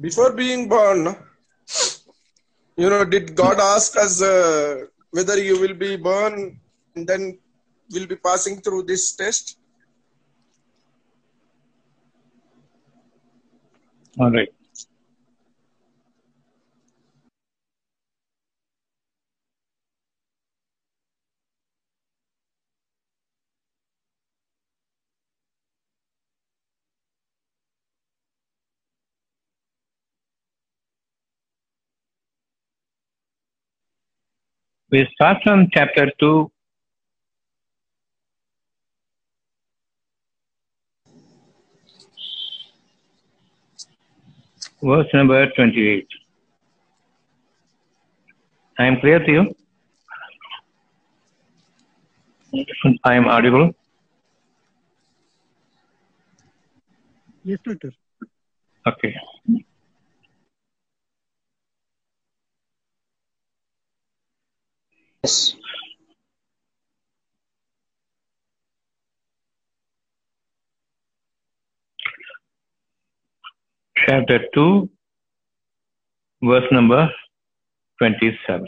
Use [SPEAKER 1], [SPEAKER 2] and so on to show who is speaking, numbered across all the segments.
[SPEAKER 1] before being born, you know, did God ask us uh, whether you will be born and then will be passing through this test?
[SPEAKER 2] All right. We start from chapter 2. Verse number 28. I am clear to you? I am audible.
[SPEAKER 3] Yes, doctor.
[SPEAKER 2] Okay. Chapter 2, verse number 27.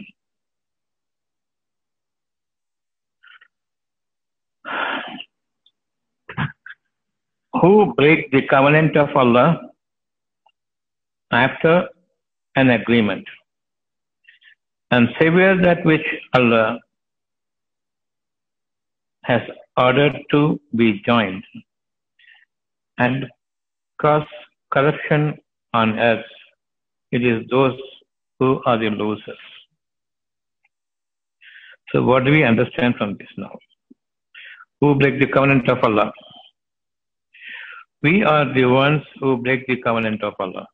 [SPEAKER 2] Who break the covenant of Allah after an agreement and sever that which Allah has ordered to be joined and cause corruption on earth, it is those who are the losers. So, what do we understand from this now? Who break the covenant of Allah? We are the ones who break the covenant of Allah.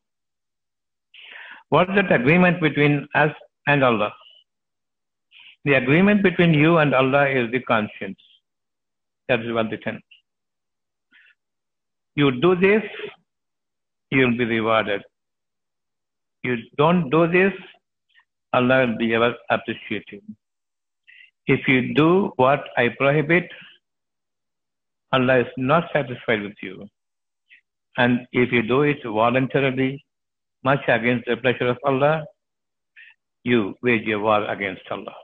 [SPEAKER 2] What is that agreement between us and Allah? The agreement between you and Allah is the conscience. That is one what written. You do this, you will be rewarded. You don't do this, Allah will be ever appreciating. If you do what I prohibit, Allah is not satisfied with you. And if you do it voluntarily, much against the pleasure of Allah, you wage a war against Allah.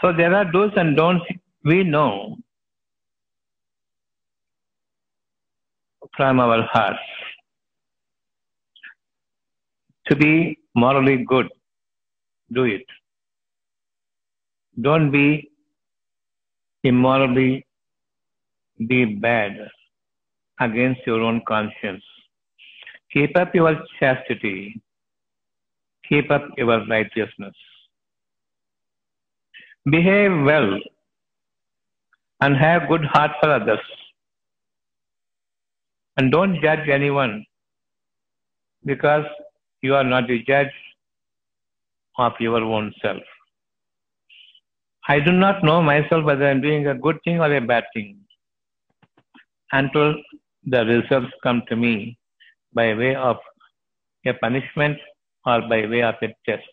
[SPEAKER 2] So there are do's and don'ts we know from our hearts. To be morally good, do it. Don't be immorally be bad against your own conscience. Keep up your chastity. Keep up your righteousness. Behave well and have good heart for others. And don't judge anyone because you are not the judge of your own self. I do not know myself whether I'm doing a good thing or a bad thing until the results come to me by way of a punishment or by way of a test.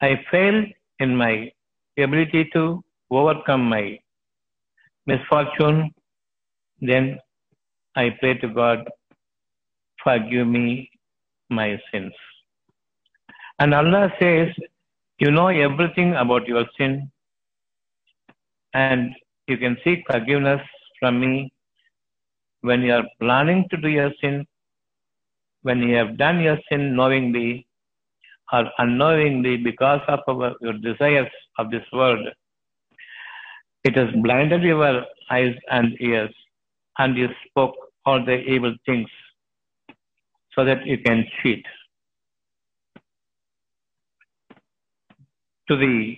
[SPEAKER 2] I fail in my ability to overcome my misfortune, then I pray to God, forgive me my sins. And Allah says, You know everything about your sin, and you can seek forgiveness from me when you are planning to do your sin, when you have done your sin knowingly or unknowingly because of our, your desires of this world. It has blinded your eyes and ears, and you spoke all the evil things so that you can cheat. To the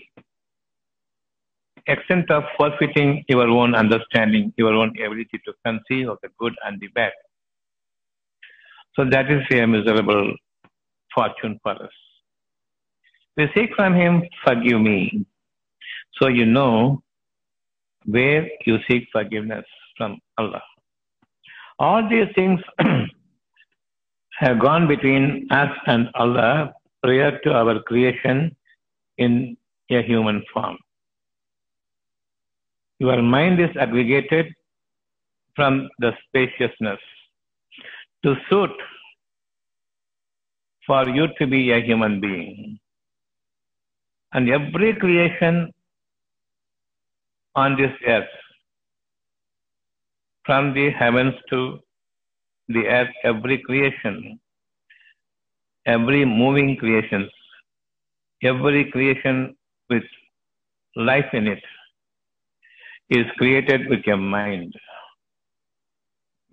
[SPEAKER 2] extent of forfeiting your own understanding, your own ability to conceive of the good and the bad. So that is a miserable fortune for us. We seek from Him, forgive me. So you know where you seek forgiveness from Allah. All these things have gone between us and Allah prior to our creation in a human form. Your mind is aggregated from the spaciousness to suit for you to be a human being. And every creation on this earth, from the heavens to the earth, every creation, every moving creation, every creation with life in it is created with a mind.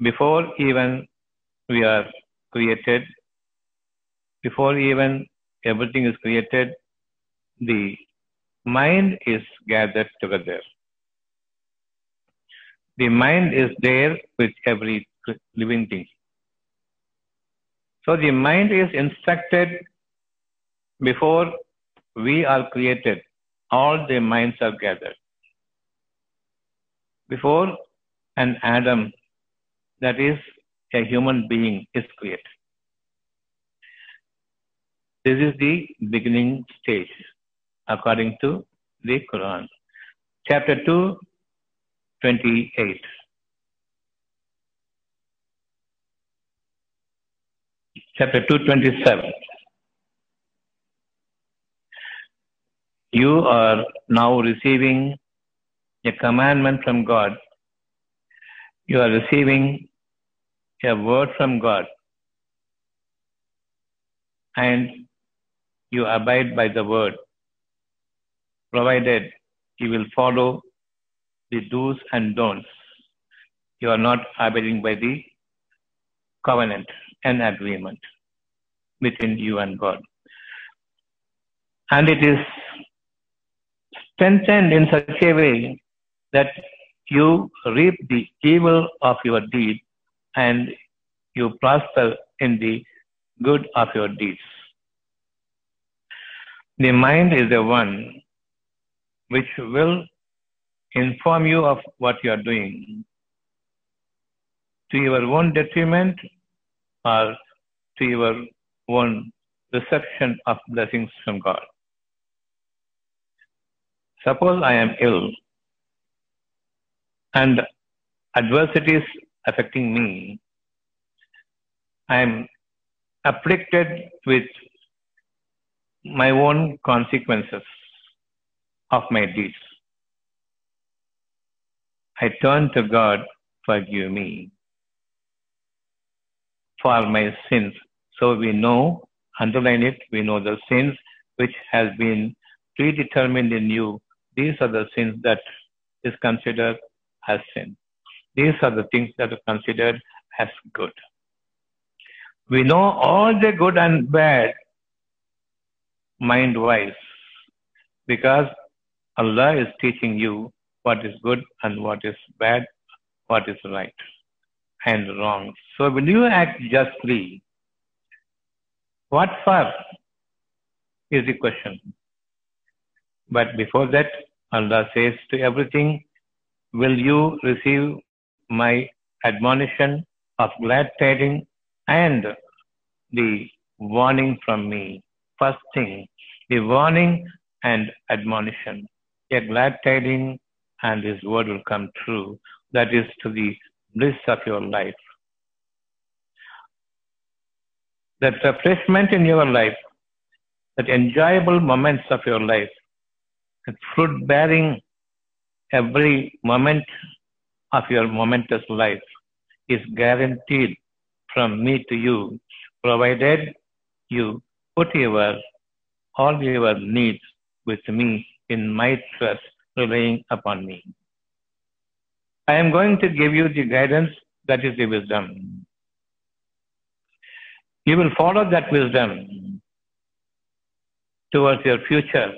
[SPEAKER 2] Before even we are created, before even everything is created, the mind is gathered together. The mind is there with every living thing. So the mind is instructed before we are created. All the minds are gathered. Before an Adam, that is a human being, is created. This is the beginning stage according to the Quran. Chapter 2, 28. Chapter 227. You are now receiving a commandment from God. You are receiving a word from God. And you abide by the word, provided you will follow the do's and don'ts. You are not abiding by the covenant and agreement between you and God. And it is strengthened in such a way that you reap the evil of your deed and you prosper in the good of your deeds. The mind is the one which will inform you of what you are doing to your own detriment or to your own reception of blessings from God. Suppose I am ill and adversities affecting me. I am afflicted with my own consequences of my deeds. I turn to God, forgive me for my sins. So we know, underline it, we know the sins which has been predetermined in you. These are the sins that is considered as sin. These are the things that are considered as good. We know all the good and bad mind wise because Allah is teaching you what is good and what is bad, what is right and wrong. So when you act justly, what for is the question. But before that, Allah says to everything, Will you receive my admonition of glad tidings and the warning from me? First thing, the warning and admonition. A glad tiding and his word will come true. That is to the bliss of your life. That refreshment in your life, that enjoyable moments of your life, that fruit bearing every moment of your momentous life is guaranteed from me to you, provided you put your all your needs with me in my trust, relying upon me. I am going to give you the guidance that is the wisdom. You will follow that wisdom towards your future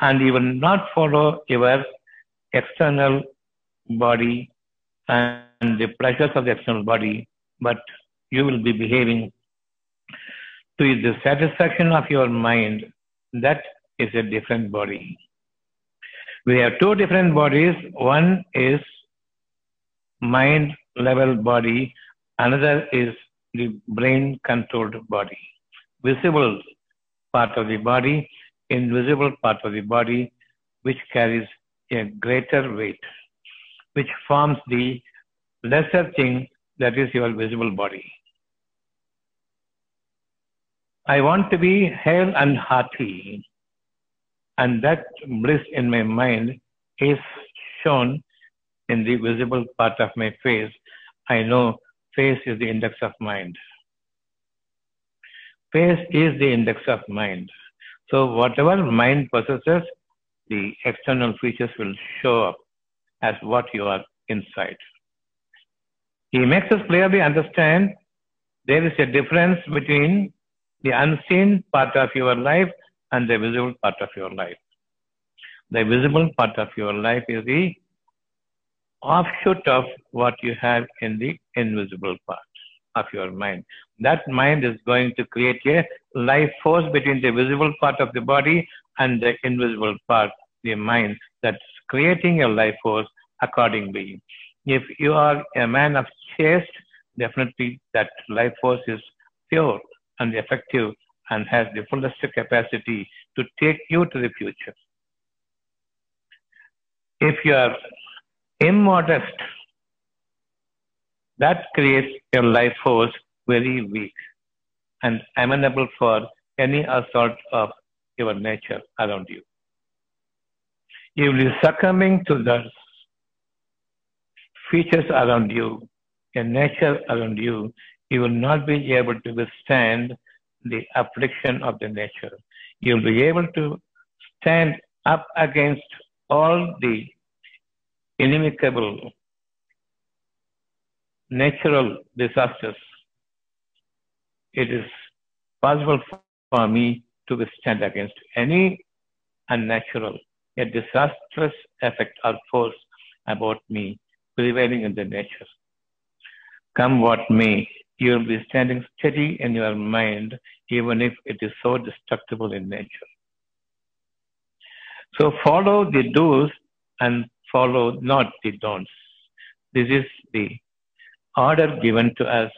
[SPEAKER 2] and you will not follow your external body and the pleasures of the external body, but you will be behaving to the satisfaction of your mind. That is a different body. We have two different bodies. One is mind level body, another is the brain controlled body. Visible part of the body, invisible part of the body, which carries a greater weight, which forms the lesser thing that is your visible body. I want to be hale and hearty, and that bliss in my mind is shown in the visible part of my face. I know face is the index of mind. Face is the index of mind. So whatever mind possesses, the external features will show up as what you are inside. He makes us clearly understand there is a difference between the unseen part of your life and the visible part of your life. The visible part of your life is the offshoot of what you have in the invisible part of your mind. That mind is going to create a life force between the visible part of the body and the invisible part, the mind, that's creating your life force accordingly. If you are a man of chaste, definitely that life force is pure and effective and has the fullest capacity to take you to the future. If you are immodest, that creates your life force very weak and amenable for any assault of your nature around you. You will be succumbing to the features around you, a nature around you, you will not be able to withstand the affliction of the nature. You will be able to stand up against all the inimicable natural disasters. It is possible for me to withstand against any unnatural, a disastrous effect or force about me prevailing in the nature. Come what may, you will be standing steady in your mind, even if it is so destructible in nature. So follow the do's and follow not the don'ts. This is the order given to us,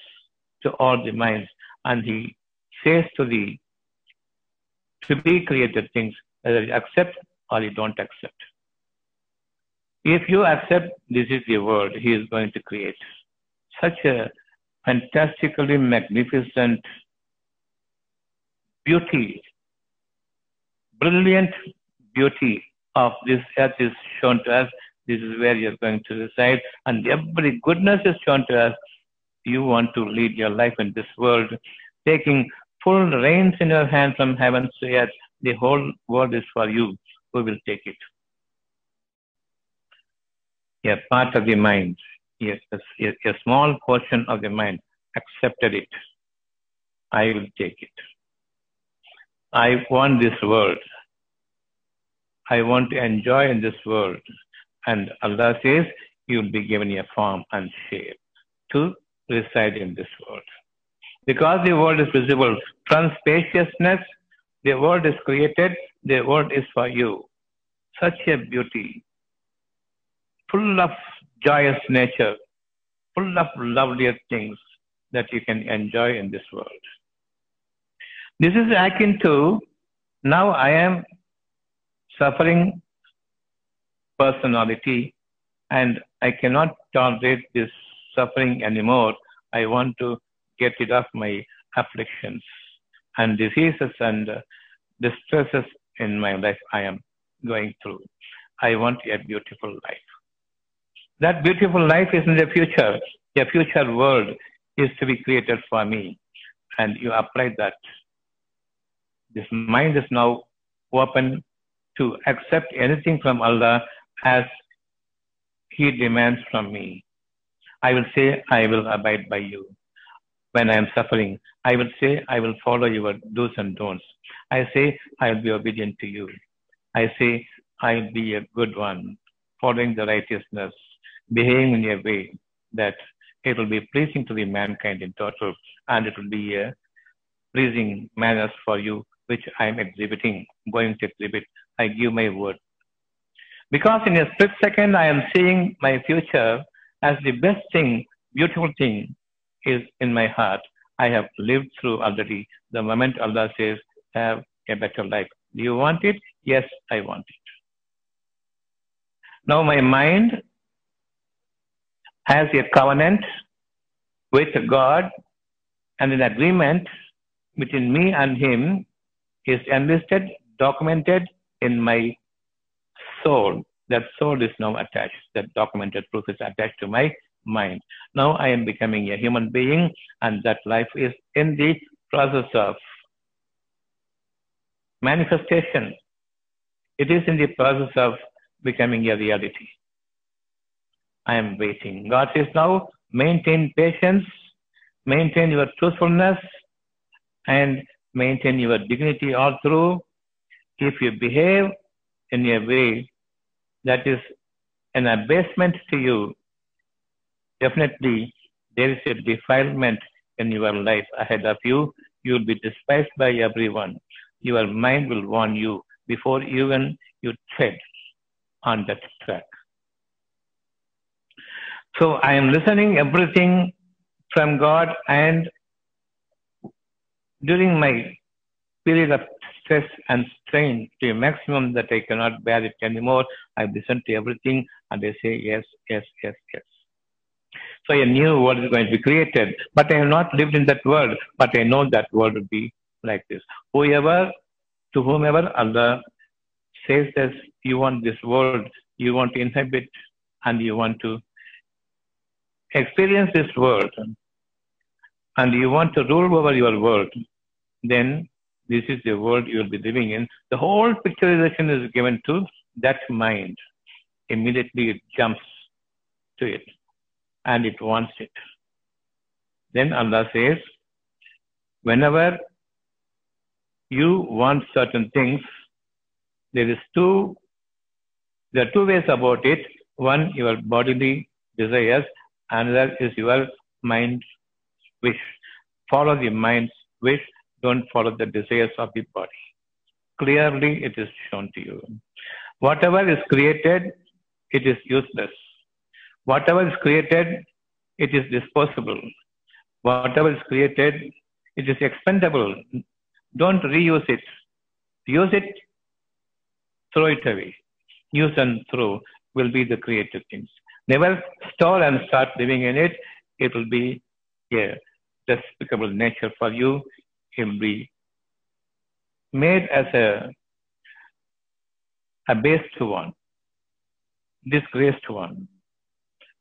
[SPEAKER 2] to all the minds, and he says to the to be created things, whether you accept or you don't accept. If you accept this is the world he is going to create, such a fantastically magnificent beauty, brilliant beauty of this earth is shown to us. This is where you're going to reside, and every goodness is shown to us. You want to lead your life in this world, taking full reins in your hand from heaven to earth. The whole world is for you. Who will take it? a part of the mind, yes, a, a small portion of the mind accepted it. I will take it. I want this world. I want to enjoy in this world. And Allah says, you will be given a form and shape to reside in this world. Because the world is visible from spaciousness, the world is created, the world is for you. Such a beauty, full of joyous nature, full of lovelier things that you can enjoy in this world. This is akin to now I am suffering personality and I cannot tolerate this suffering anymore. I want to get rid of my afflictions and diseases and distresses in my life I am going through. I want a beautiful life. That beautiful life is in the future. A future world is to be created for me. And you apply that. This mind is now open to accept anything from Allah as He demands from me. I will say, I will abide by you. When I am suffering, I will say, I will follow your do's and don'ts. I say, I will be obedient to you. I say, I will be a good one, following the righteousness, behaving in a way that it will be pleasing to the mankind in total, and it will be a pleasing manners for you, which I am exhibiting, going to exhibit. I give my word. Because in a split second, I am seeing my future as the best thing, beautiful thing is in my heart. I have lived through already. The moment Allah says, have a better life. Do you want it? Yes, I want it. Now my mind has a covenant with God and an agreement between me and him is enlisted, documented in my soul. That soul is now attached. That documented proof is attached to my mind. Now I am becoming a human being and that life is in the process of manifestation. It is in the process of becoming a reality. I am waiting. God says now, maintain patience, maintain your truthfulness, and maintain your dignity all through. If you behave in a way that is an abasement to you, definitely there is a defilement in your life ahead of you. You will be despised by everyone. Your mind will warn you before even you tread on that track. So I am listening everything from God and during my period of stress and strain to a maximum that I cannot bear it anymore, I listen to everything and I say yes, yes, yes, yes. So a new world is going to be created, but I have not lived in that world, but I know that world will be like this. Whoever, to whomever Allah says this, you want this world, you want to inhabit and you want to experience this world and you want to rule over your world, then this is the world you will be living in. The whole picturization is given to that mind. Immediately it jumps to it and it wants it. Then Allah says, whenever you want certain things, there is two, there are two ways about it. One, your bodily desires, another is your mind's wish. Follow the mind's wish, don't follow the desires of the body. Clearly, it is shown to you. Whatever is created, it is useless. Whatever is created, it is disposable. Whatever is created, it is expendable. Don't reuse it. Use it, throw it away. Use and throw will be the creative things. Never store and start living in it. It will be a despicable nature for you. It will be made as a, a based one, disgraced one.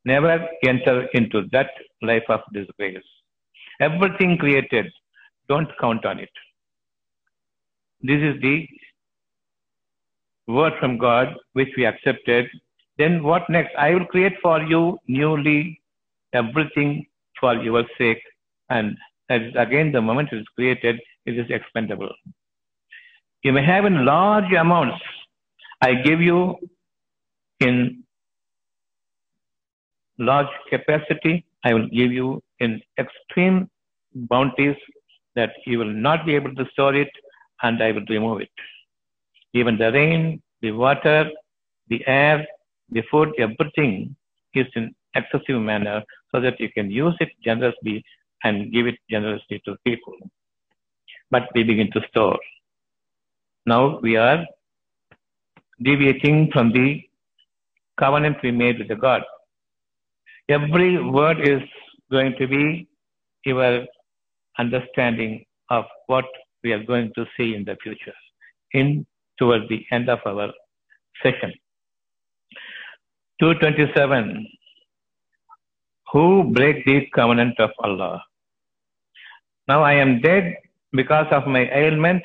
[SPEAKER 2] Never enter into that life of disgrace. Everything created, don't count on it. This is the word from God which we accepted. Then what next? I will create for you newly everything for your sake. And again the moment it is created, it is expendable. You may have in large amounts. I give you in large capacity. I will give you in extreme bounties that you will not be able to store it and I will remove it. Even the rain, the water, the air, the food, everything is in excessive manner so that you can use it generously and give it generously to people. But we begin to store. Now we are deviating from the covenant we made with the God. Every word is going to be your understanding of what we are going to see in the future in towards the end of our session. 227. Who break the covenant of Allah? Now I am dead because of my ailment.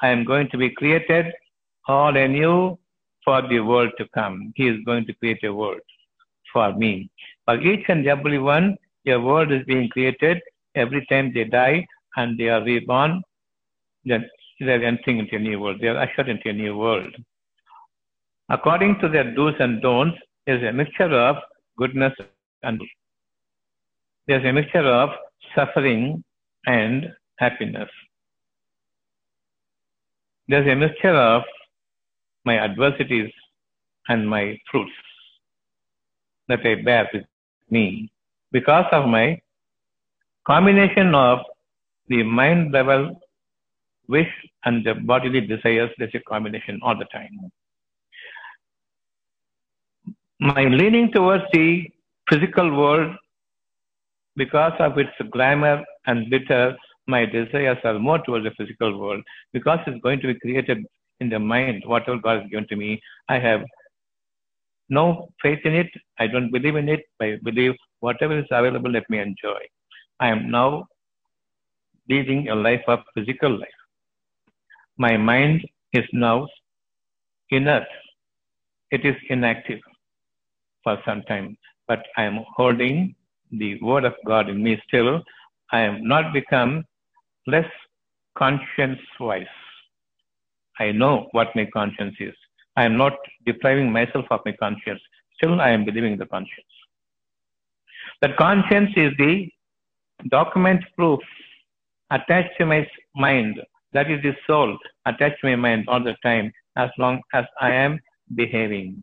[SPEAKER 2] I am going to be created all anew for the world to come. He is going to create a world for me. For each and every one, a world is being created every time they die and they are reborn. Then they are entering into a new world. They are ushered into a new world. According to their do's and don'ts, there's a mixture of goodness and there's a mixture of suffering and happiness. There's a mixture of my adversities and my fruits that I bear with me because of my combination of the mind level wish and the bodily desires. There's a combination all the time. My leaning towards the physical world, because of its glamour and glitter, my desires are more towards the physical world. Because it's going to be created in the mind, whatever God has given to me, I have no faith in it. I don't believe in it. I believe whatever is available, let me enjoy. I am now leading a life of physical life. My mind is now inert. It is inactive for some time, but I am holding the word of God in me still. I am not become less conscience wise. I know what my conscience is. I am not depriving myself of my conscience. Still, I am believing the conscience. That conscience is the document proof attached to my mind. That is the soul attached to my mind all the time as long as I am behaving.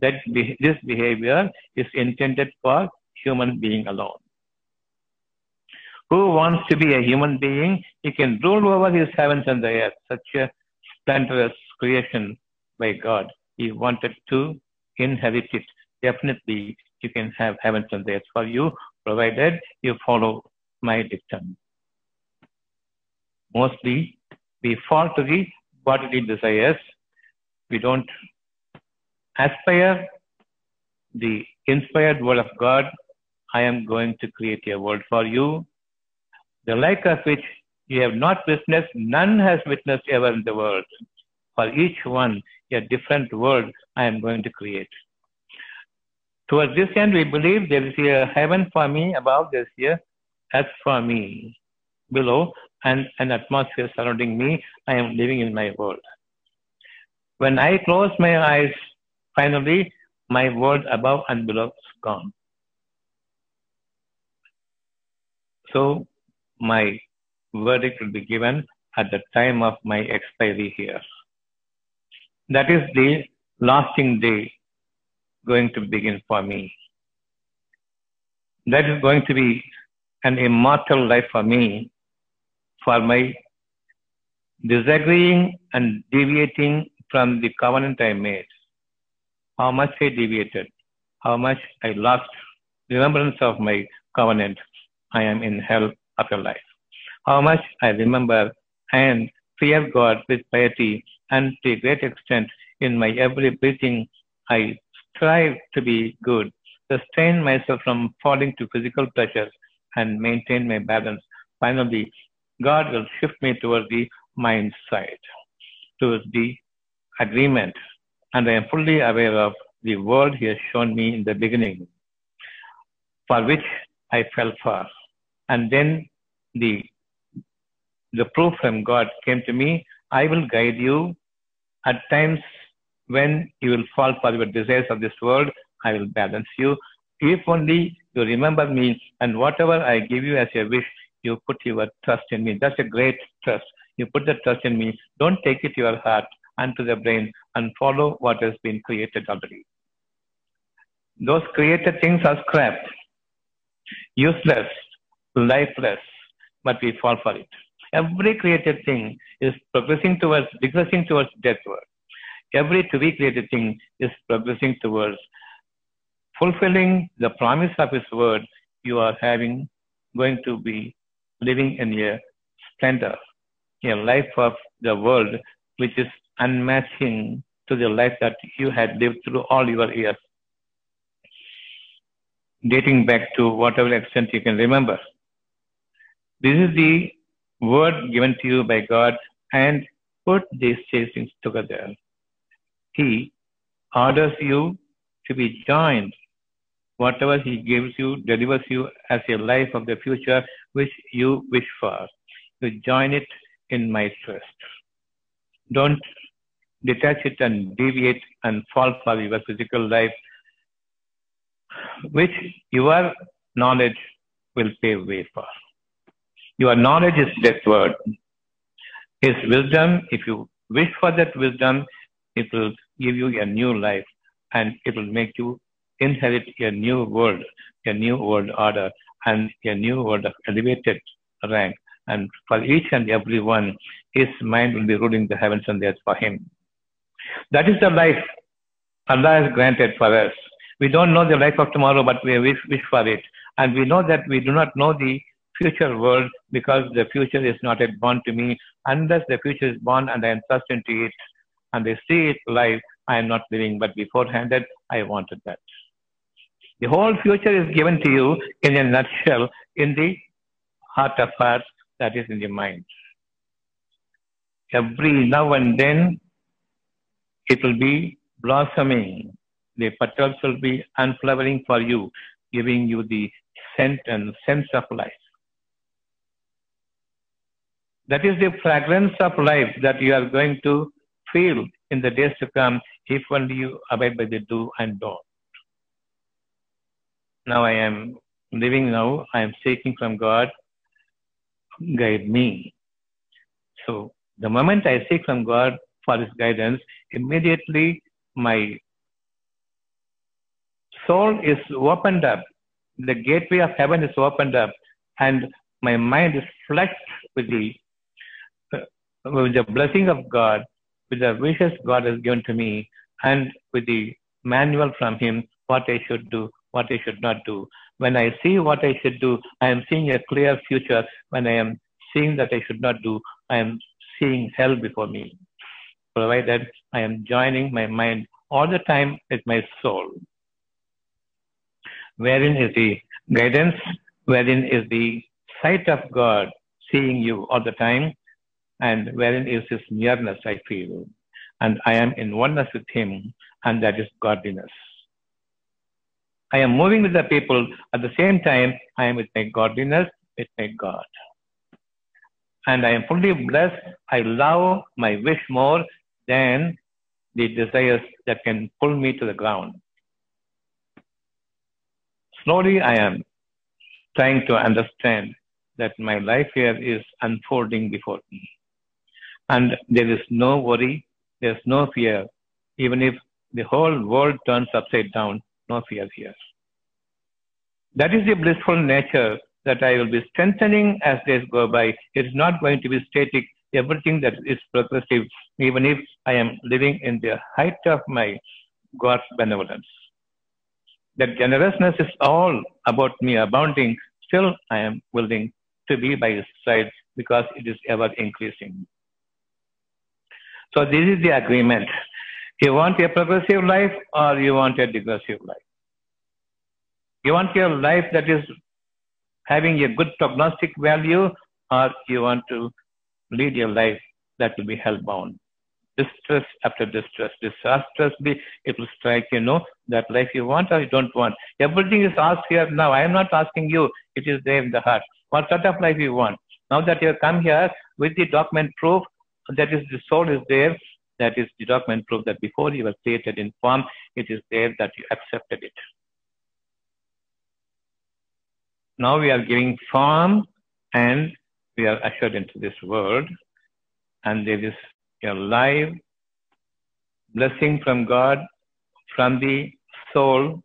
[SPEAKER 2] That be- this behavior is intended for human being alone. Who wants to be a human being? He can rule over his heavens and the earth. Such a splendorous creation by God. He wanted to inherit it. Definitely, you can have heavens and earth for you, provided you follow my dictum. Mostly, we fall to the bodily desires. We don't aspire the inspired word of God. I am going to create a world for you, the like of which you have not witnessed, none has witnessed ever in the world. For each one, a different world I am going to create. Towards this end, we believe there is a heaven for me above, there is a earth for me below, and an atmosphere surrounding me. I am living in my world. When I close my eyes, finally, my world above and below is gone. So, my verdict will be given at the time of my expiry here. That is the lasting day going to begin for me. That is going to be an immortal life for me, for my disagreeing and deviating from the covenant I made. How much I deviated, how much I lost remembrance of my covenant. I am in hell of a life. How much I remember and fear God with piety, and to a great extent in my every breathing, I strive to be good, restrain myself from falling to physical pleasures, and maintain my balance. Finally, God will shift me towards the mind side, towards the agreement, and I am fully aware of the world He has shown me in the beginning, for which I fell far. And then the the proof from God came to me. I will guide you at times when you will fall for your desires of this world. I will balance you. If only you remember me and whatever I give you as a wish, you put your trust in me. That's a great trust. You put the trust in me. Don't take it to your heart and to the brain and follow what has been created already. Those created things are scrapped, useless, lifeless, but we fall for it. Every created thing is progressing towards, regressing towards deathward. Every to be created thing is progressing towards fulfilling the promise of His word. You are having, going to be living in a splendor, a life of the world which is unmatching to the life that you had lived through all your years, dating back to whatever extent you can remember. This is the word given to you by God and put these things together. He orders you to be joined. Whatever He gives you, delivers you as a life of the future which you wish for. You join it in my trust. Don't detach it and deviate and fall for your physical life, which your knowledge will pave way for. Your knowledge is that word. His wisdom, if you wish for that wisdom, it will give you a new life and it will make you inherit a new world, a new world order, and a new world of elevated rank. And for each and every one, his mind will be ruling the heavens and the earth for him. That is the life Allah has granted for us. We don't know the life of tomorrow, but we wish, wish for it. And we know that we do not know the future world because the future is not yet born to me. Unless the future is born and I am thrust into it and I see it live, I am not living. But beforehanded, I wanted that. The whole future is given to you in a nutshell in the heart of hearts that is in the mind. Every now and then it will be blossoming. The petals will be unflowering for you, giving you the scent and sense of life. That is the fragrance of life that you are going to feel in the days to come if only you abide by the do and don't. Now I am living now, I am seeking from God, guide me. So the moment I seek from God for His guidance, immediately my soul is opened up. The gateway of heaven is opened up, and my mind is flexed with the with the blessing of God, with the wishes God has given to me, and with the manual from Him, what I should do, what I should not do. When I see what I should do, I am seeing a clear future. When I am seeing that I should not do, I am seeing hell before me. Provided I am joining my mind all the time with my soul. Wherein is the guidance? Wherein is the sight of God seeing you all the time? And wherein is His nearness I feel? And I am in oneness with Him, and that is godliness. I am moving with the people. At the same time, I am with my godliness, with my God. And I am fully blessed. I love my wish more than the desires that can pull me to the ground. Slowly, I am trying to understand that my life here is unfolding before me. And there is no worry, there is no fear. Even if the whole world turns upside down, no fear here. That is the blissful nature that I will be strengthening as days go by. It is not going to be static. Everything that is progressive, even if I am living in the height of my God's benevolence. That generousness is all about me abounding. Still, I am willing to be by His side because it is ever increasing. So this is the agreement. You want a progressive life or you want a digressive life? You want your life that is having a good prognostic value, or you want to lead your life that will be hellbound. Distress after distress, disastrously, it will strike you know that life you want or you don't want. Everything is asked here now. I am not asking you, it is there in the heart. What sort of life you want? Now that you have come here with the document proof, that is the soul is there, that is the document proof that before you were created in form, it is there that you accepted it. Now we are giving form and we are ushered into this world, and there is a live blessing from God from the soul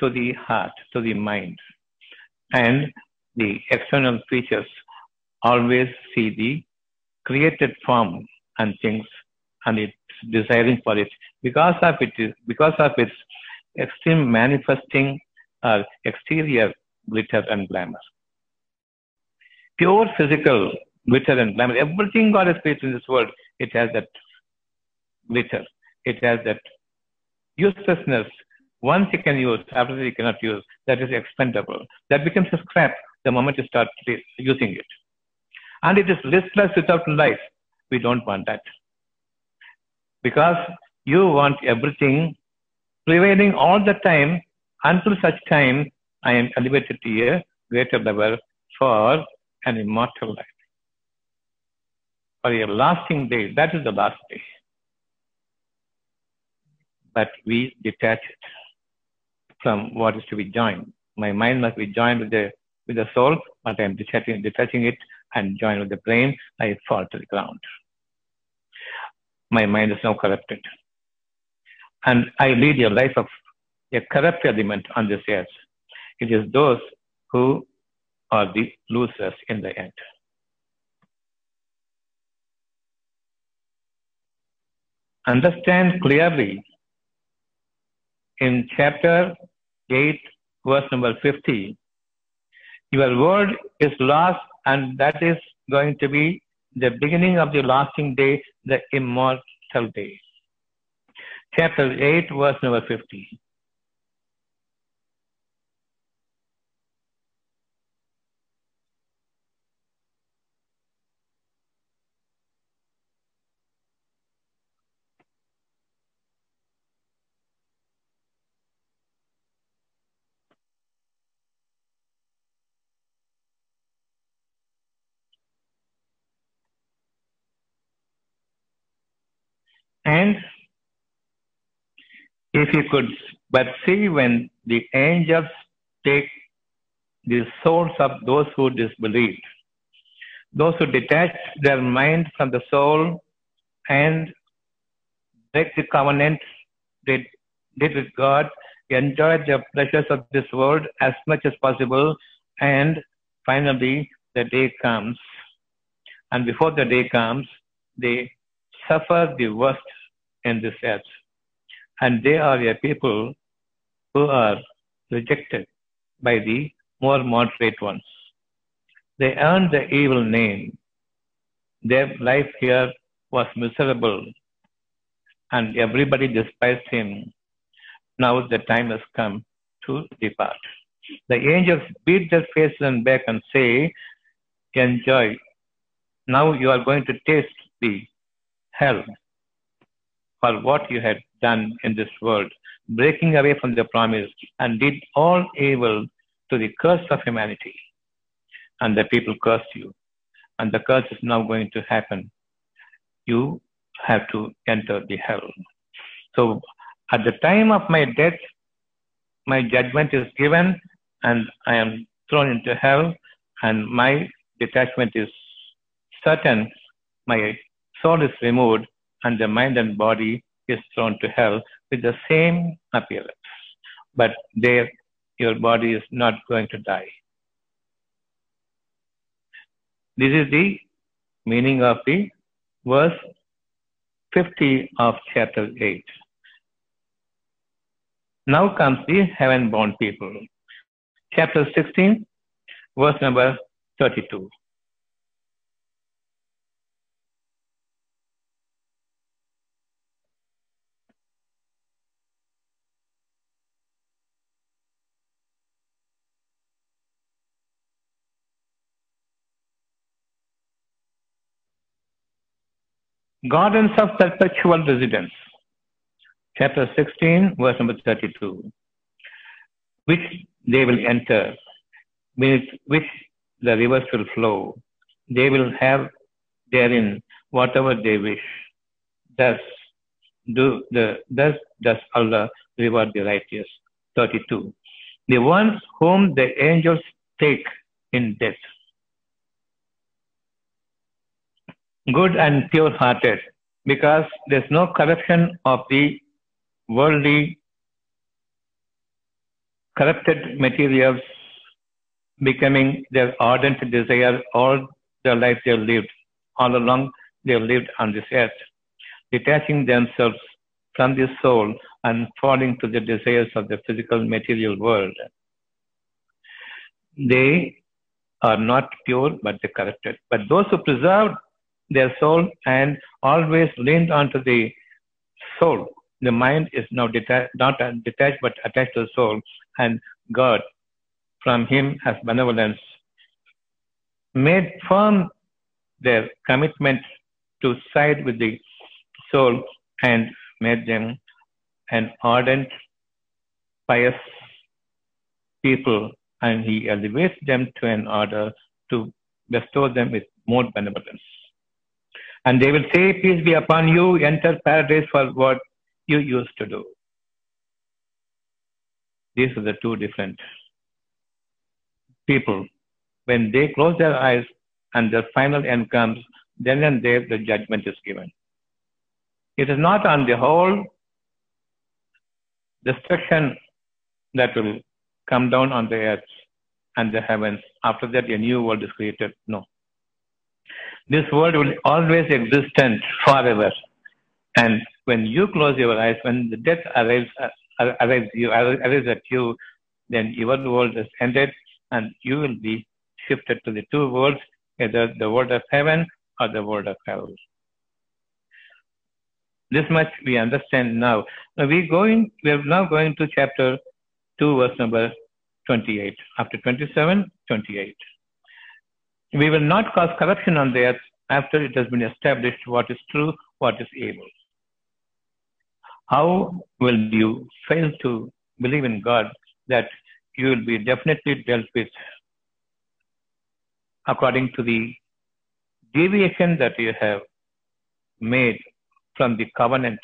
[SPEAKER 2] to the heart, to the mind. And the external features always see the created form and things and it's desiring for it because of it because of its extreme manifesting uh, exterior glitter and glamour. Pure physical glitter and glamour. Everything God has created in this world, it has that glitter. It has that uselessness. Once you can use, after that you cannot use. That is expendable. That becomes a scrap the moment you start using it. And it is listless without life. We don't want that. Because you want everything prevailing all the time until such time I am elevated to a greater level for an immortal life. For a lasting day, that is the last day. But we detach it from what is to be joined. My mind must be joined with the with the soul, but I am detaching, detaching it and join with the brain, I fall to the ground. My mind is now corrupted. And I lead a life of a corrupt element on this earth. It is those who are the losers in the end. Understand clearly in chapter 8, verse number 50. Your word is lost, and that is going to be the beginning of the lasting day, the immortal day. Chapter 8, verse number 50. And if you could but see when the angels take the souls of those who disbelieved, those who detached their mind from the soul and break the covenant they did with God, enjoyed the pleasures of this world as much as possible, and finally the day comes. And before the day comes, they suffer the worst in this earth. And they are a people who are rejected by the more moderate ones. They earned the evil name. Their life here was miserable, and everybody despised him. Now the time has come to depart. The angels beat their faces and back and say, Enjoy. Now you are going to taste the hell for what you had done in this world, breaking away from the promise, and did all evil to the curse of humanity. And the people cursed you. And the curse is now going to happen. You have to enter the hell. So at the time of my death, my judgment is given, and I am thrown into hell, and my detachment is certain. My soul is removed, and the mind and body is thrown to hell with the same appearance. But there, your body is not going to die. This is the meaning of the verse 50 of chapter 8. Now comes the heaven born people. Chapter 16, verse number 32. Gardens of Perpetual Residence, chapter 16, verse number 32, which they will enter, beneath which the rivers will flow. They will have therein whatever they wish. Thus, do the thus does Allah reward the righteous. 32. The ones whom the angels take in death good and pure hearted because there's no corruption of the worldly corrupted materials becoming their ardent desire all their life they have lived all along they have lived on this earth detaching themselves from the soul and falling to the desires of the physical material world. They are not pure but they corrupted. But those who preserved their soul and always leaned onto the soul. The mind is now detached, not detached but attached to the soul, and God, from Him has benevolence, made firm their commitment to side with the soul and made them an ardent, pious people, and He elevates them to an order to bestow them with more benevolence. And they will say, Peace be upon you, enter paradise for what you used to do. These are the two different people. When they close their eyes and their final end comes, then and there the judgment is given. It is not on the whole destruction that will come down on the earth and the heavens. After that, a new world is created. No. This world will always exist and forever. And when you close your eyes, when the death arrives, uh, arrives you arrives at you, then your world is ended, and you will be shifted to the two worlds, either the world of heaven or the world of hell. This much we understand now. Now we going we are now going to chapter 2, verse number 28. After 27, 28. We will not cause corruption on the earth after it has been established what is true, what is evil. How will you fail to believe in God that you will be definitely dealt with according to the deviation that you have made from the covenant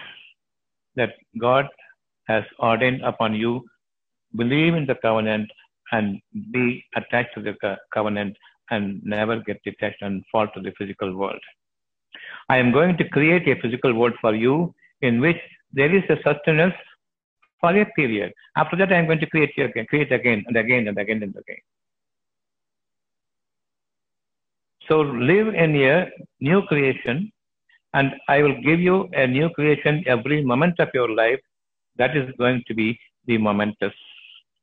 [SPEAKER 2] that God has ordained upon you. Believe in the covenant and be attached to the covenant and never get detached and fall to the physical world. I am going to create a physical world for you in which there is a sustenance for a period. After that, I am going to create again, create again and again and again and again. So live in a new creation, and I will give you a new creation every moment of your life. That is going to be the momentous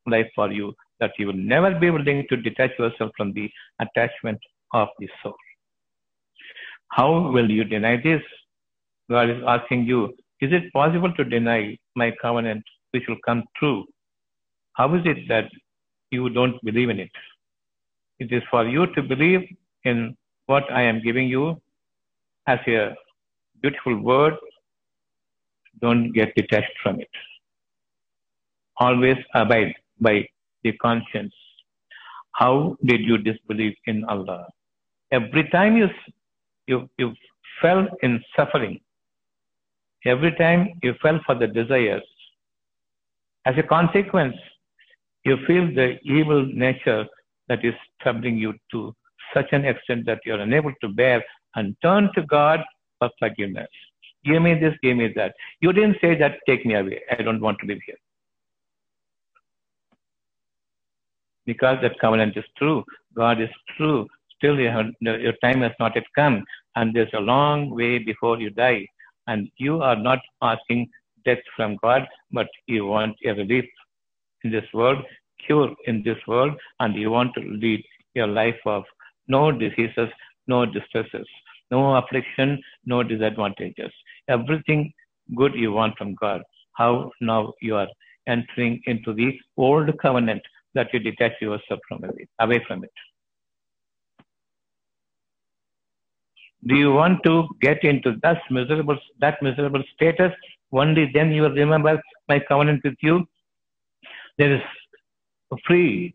[SPEAKER 2] life for you, that you will never be willing to detach yourself from the attachment of the soul. How will you deny this? God is asking you, is it possible to deny my covenant which will come true? How is it that you don't believe in it? It is for you to believe in what I am giving you as a beautiful word. Don't get detached from it. Always abide by the conscience. How did you disbelieve in Allah? Every time you, you, you fell in suffering, every time you fell for the desires, as a consequence, you feel the evil nature that is troubling you to such an extent that you are unable to bear and turn to God for forgiveness. Give me this, give me that. You didn't say that, take me away. I don't want to live here. Because that covenant is true. God is true. Still, you have, your time has not yet come, and there's a long way before you die. And you are not asking death from God, but you want a relief in this world, cure in this world, and you want to lead a life of no diseases, no distresses, no affliction, no disadvantages. Everything good you want from God. How now you are entering into the old covenant that you detach yourself from it, away from it. Do you want to get into that miserable, that miserable status? Only then you will remember my covenant with you. There is a free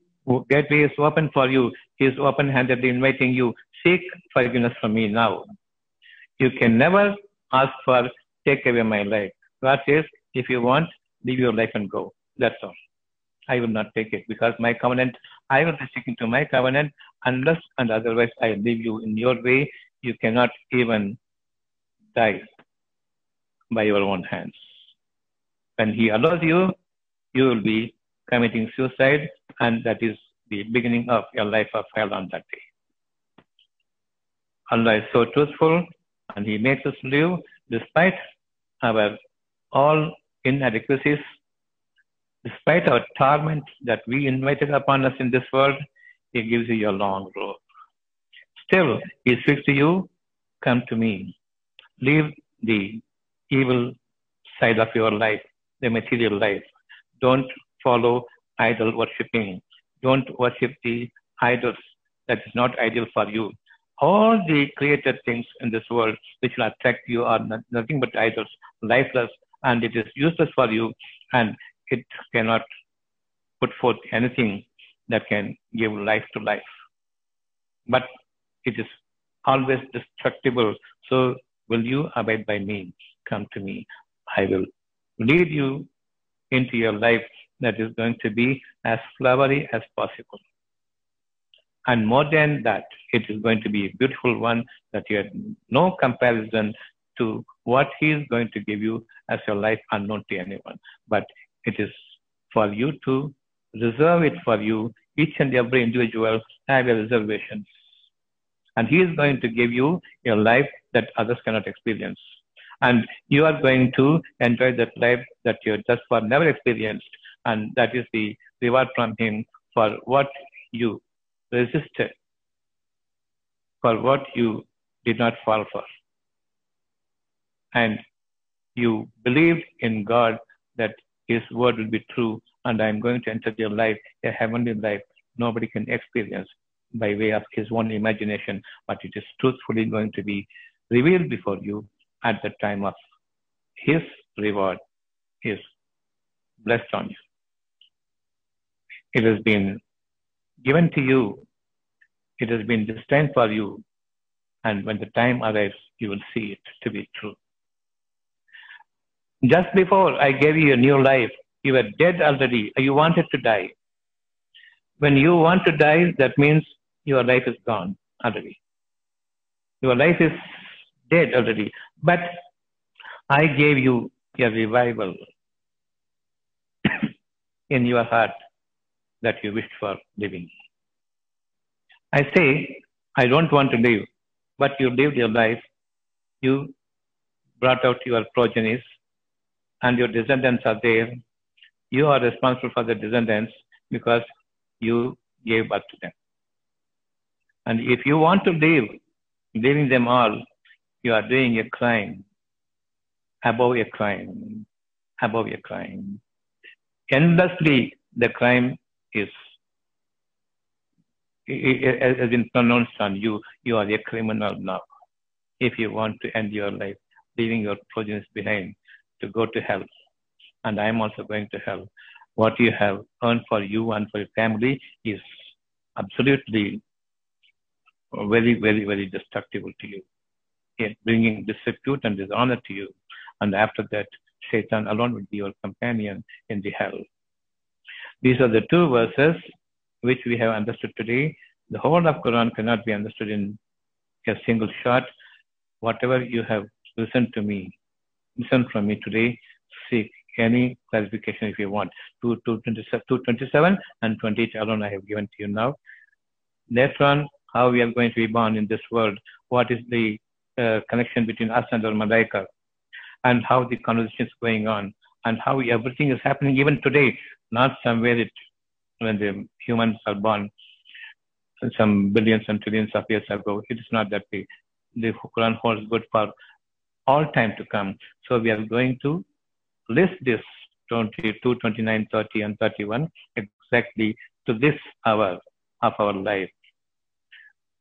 [SPEAKER 2] gateway is open for you. He is open-handedly inviting you. Seek forgiveness from me now. You can never ask for take away my life. God says, if you want, leave your life and go. That's all. I will not take it because my covenant, I will be sticking to my covenant unless and otherwise I leave you in your way. You cannot even die by your own hands. When He allows you, you will be committing suicide, and that is the beginning of your life of hell on that day. Allah is so truthful, and He makes us live despite our all inadequacies, despite our torment that we invited upon us in this world. He gives you a long rope. Still, He speaks to you, come to me. Leave the evil side of your life, the material life. Don't follow idol worshipping. Don't worship the idols that is not ideal for you. All the created things in this world which will attract you are nothing but idols, lifeless, and it is useless for you, and it cannot put forth anything that can give life to life. But it is always destructible. So will you abide by me? Come to me. I will lead you into your life that is going to be as flowery as possible. And more than that, it is going to be a beautiful one that you have no comparison to what He is going to give you as your life unknown to anyone. But it is for you to reserve it for you. Each and every individual have a reservation. And He is going to give you a life that others cannot experience. And you are going to enjoy that life that you just for never experienced. And that is the reward from Him for what you resisted, for what you did not fall for. And you believed in God that His word will be true, and I am going to enter your life, a heavenly life nobody can experience by way of his own imagination, but it is truthfully going to be revealed before you at the time of his reward is blessed on you. It has been given to you, it has been destined for you, and when the time arrives, you will see it to be true. Just before I gave you a new life, you were dead already. You wanted to die. When you want to die, that means your life is gone already. Your life is dead already. But I gave you a revival in your heart that you wished for living. I say, I don't want to live, but you lived your life. You brought out your progenies, and your descendants are there. You are responsible for the descendants because you gave birth to them. And if you want to live, leaving them all, you are doing a crime, above a crime, above a crime. Endlessly, the crime is has been pronounced on you. You are a criminal now. If you want to end your life, leaving your progenies behind to go to hell, and I am also going to hell. What you have earned for you and for your family is absolutely very, very, very destructive to you, in bringing disrepute and dishonor to you. And after that, Shaitan alone will be your companion in the hell. These are the two verses which we have understood today. The whole of Quran cannot be understood in a single shot. Whatever you have listened to me, listen from me today, seek any clarification if you want. 227 and 28 alone I have given to you now. Later on, how we are going to be born in this world, what is the uh, connection between us and our Malaika, and how the conversation is going on, and how everything is happening even today, not somewhere it, when the humans are born some billions and trillions of years ago. It is not that way. The Quran holds good for all time to come. So we are going to list this 22, 29, 30, and 31 exactly to this hour of our life.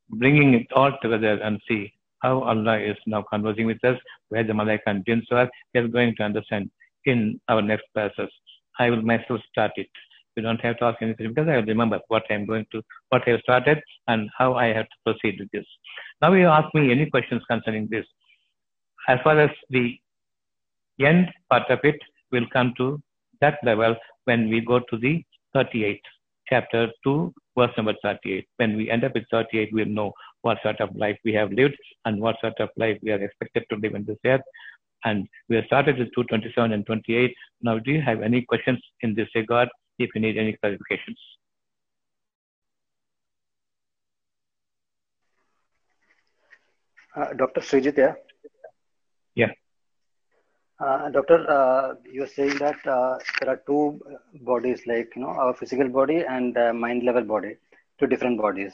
[SPEAKER 2] Bringing it all together and see how Allah is now conversing with us, where the Malaika and jinns are, we are going to understand in our next classes. I will myself start it. You don't have to ask anything because I will remember what I am going to, what I have started and how I have to proceed with this. Now you ask me any questions concerning this. As far as the end part of it will come to that level when we go to the 38th chapter 2, verse number 38. When we end up with 38, we'll know what sort of life we have lived and what sort of life we are expected to live in this earth. And we have started with 227 and 28. Now, do you have any questions in this regard if you need any clarifications?
[SPEAKER 4] Uh, Dr. Srijit, yeah?
[SPEAKER 2] Yeah.
[SPEAKER 4] Uh, doctor, uh, you're saying that uh, there are two bodies, like you know, our physical body and uh, mind level body, two different bodies.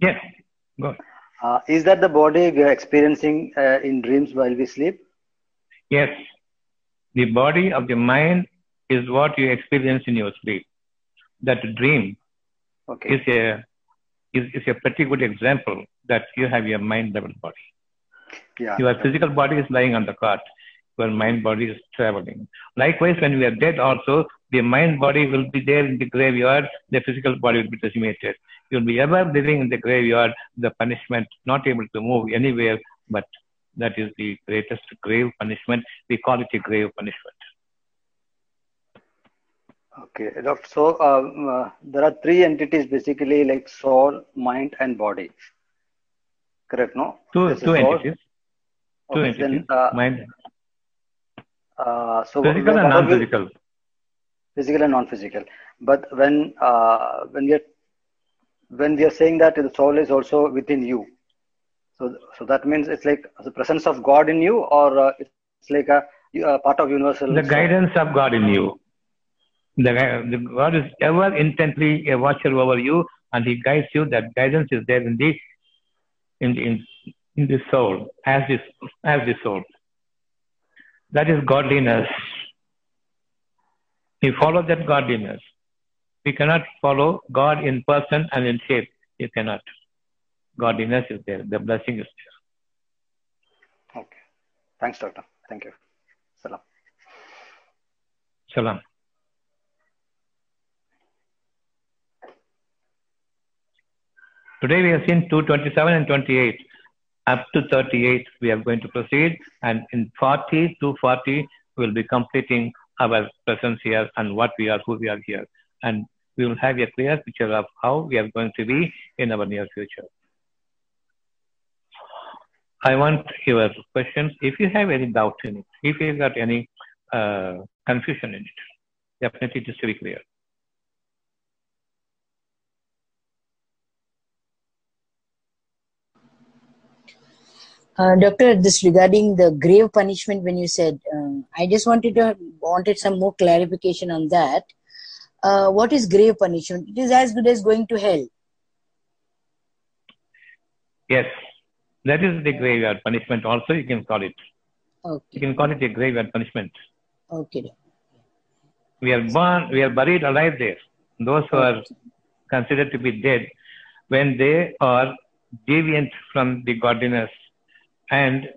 [SPEAKER 2] Yes. Go.
[SPEAKER 4] Uh, is that the body we are experiencing uh, in dreams while we sleep?
[SPEAKER 2] Yes. The body of the mind is what you experience in your sleep. That dream
[SPEAKER 4] Okay.
[SPEAKER 2] is a is, is a pretty good example that you have your mind level body.
[SPEAKER 4] Yeah.
[SPEAKER 2] Your physical body is lying on the cot. Your mind body is traveling. Likewise, when we are dead also, the mind body will be there in the graveyard, the physical body will be decimated. You'll be ever living in the graveyard, the punishment, not able to move anywhere, but that is the greatest grave punishment. We call it a grave punishment.
[SPEAKER 4] Okay, doctor. So um, uh, there are three entities basically, like soul, mind, and body. Correct? No.
[SPEAKER 2] Two, two entities. Two
[SPEAKER 4] Okay,
[SPEAKER 2] entities.
[SPEAKER 4] then, uh,
[SPEAKER 2] mind,
[SPEAKER 4] uh, so
[SPEAKER 2] physical and non-physical.
[SPEAKER 4] physical and non-physical. But when uh, when we are when we are saying that the soul is also within you, So, so that means it's like the presence of God in you, or uh, it's like a, a part of universal.
[SPEAKER 2] The guidance of God in you. The, the God is ever intently a watcher over you, and He guides you. That guidance is there in the in in, in the soul as this as the soul. That is godliness. We follow that godliness. We cannot follow God in person and in shape. You cannot. Godliness is there. The blessing is there.
[SPEAKER 4] Okay. Thanks, doctor. Thank you. Salam.
[SPEAKER 2] Salam. Today we have seen 227 and 28. Up to 38 we are going to proceed and in 40 to 40 we will be completing our presence here and what we are, who we are here. And we will have a clear picture of how we are going to be in our near future. I want your questions. If you have any doubt in it, if you got any uh, confusion in it, definitely just to be clear.
[SPEAKER 5] Uh, doctor, this regarding the grave punishment when you said, um, I just wanted to wanted some more clarification on that. Uh, what is grave punishment? It is as good as going to hell.
[SPEAKER 2] Yes, that is the graveyard punishment. Also, you can call it. You can call it a graveyard punishment.
[SPEAKER 5] okay,
[SPEAKER 2] We are born, we are buried alive there. Those who are considered to be dead, when they are deviant from the godliness, and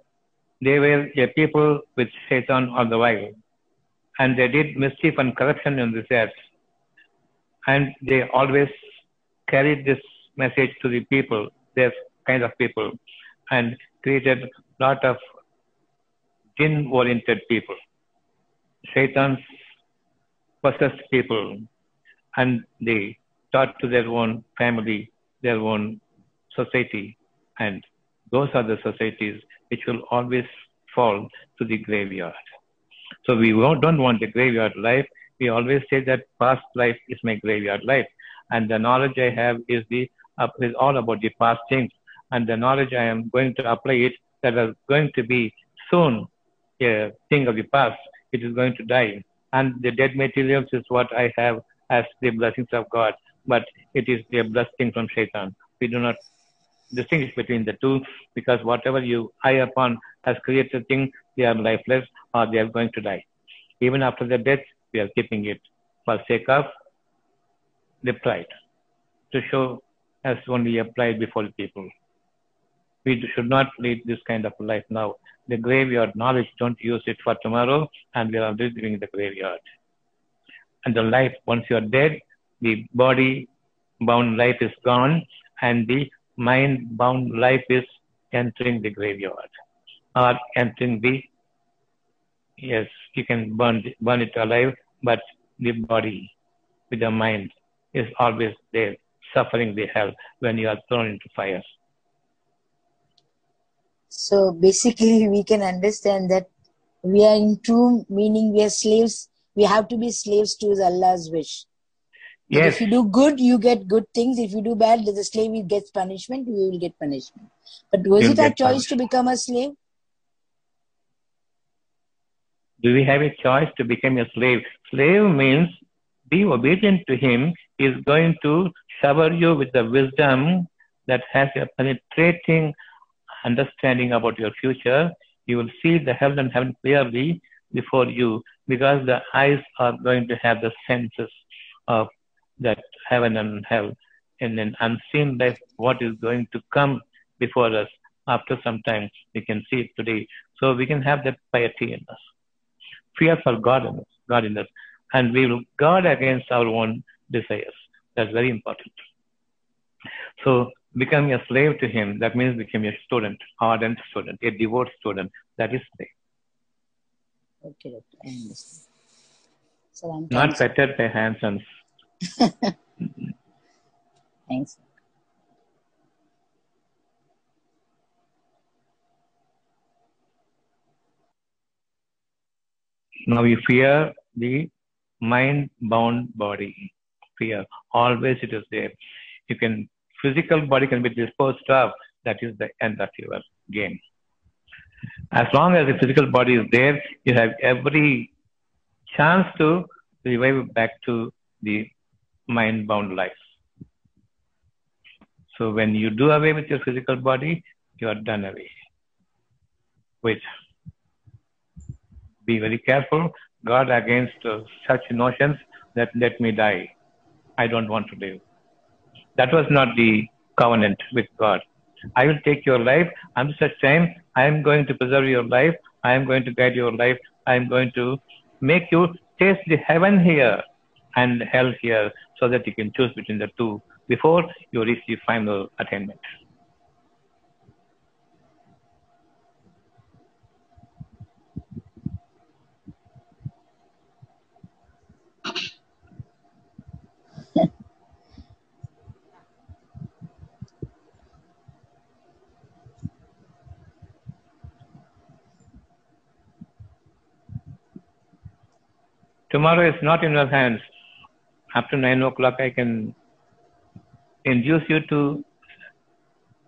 [SPEAKER 2] they were a people with Satan all the while, and they did mischief and corruption in this earth, and they always carried this message to the people, their kind of people, and created lot of jinn-oriented people. Satan's possessed people and they taught to their own family, their own society, and those are the societies which will always fall to the graveyard. So we don't want the graveyard life. We always say that past life is my graveyard life, and the knowledge I have is the is all about the past things, and the knowledge I am going to apply it that is going to be soon a thing of the past. It is going to die, and the dead materials is what I have as the blessings of God, but it is the blessing from Shaitan. We do not distinguish between the two because whatever you eye upon has created thing, they are lifeless or they are going to die. Even after their death, we are keeping it for sake of the pride to show as only a pride before the people. We should not lead this kind of life now. The graveyard knowledge, don't use it for tomorrow, and we are already living in the graveyard. And the life, once you are dead, the body bound life is gone, and the mind bound life is entering the graveyard or entering the yes, you can burn burn it alive, but the body with the mind is always there, suffering the hell when you are thrown into fire.
[SPEAKER 5] So basically, we can understand that we are in true meaning we are slaves. We have to be slaves to Allah's wish.
[SPEAKER 2] Yes,
[SPEAKER 5] If you do good, you get good things. If you do bad, the slave gets punishment. you will get punishment. But was
[SPEAKER 2] You'll
[SPEAKER 5] it our choice to become a slave?
[SPEAKER 2] do we have a choice to become a slave? Slave means be obedient to him. He is going to shower you with the wisdom that has a penetrating understanding about your future. You will see the heaven and heaven clearly before you because the eyes are going to have the senses of that heaven and hell in an unseen life what is going to come before us after some time we can see it today so we can have that piety in us fear for God in us, God in us, and we will guard against our own desires. That's very important. So becoming a slave to Him, that means becoming a student, ardent student, a devout student. That is slave.
[SPEAKER 5] Okay, I understand. Salam.
[SPEAKER 2] Not fettered by hands and
[SPEAKER 5] Thanks.
[SPEAKER 2] now you fear the mind bound body. Fear. Always it is there. You can physical body can be disposed of. that is the end of your game. As long as the physical body is there, you have every chance to revive back to the mind bound life. So when you do away with your physical body, you are done away. Wait. Be very careful. God against uh, such notions that let me die. I don't want to live. That was not the covenant with God. I will take your life. Until such time, I am going to preserve your life. I am going to guide your life. I am going to make you taste the heaven here and hell here so that you can choose between the two before you reach the final attainment. Tomorrow is not in your hands. After nine o'clock, I can induce you to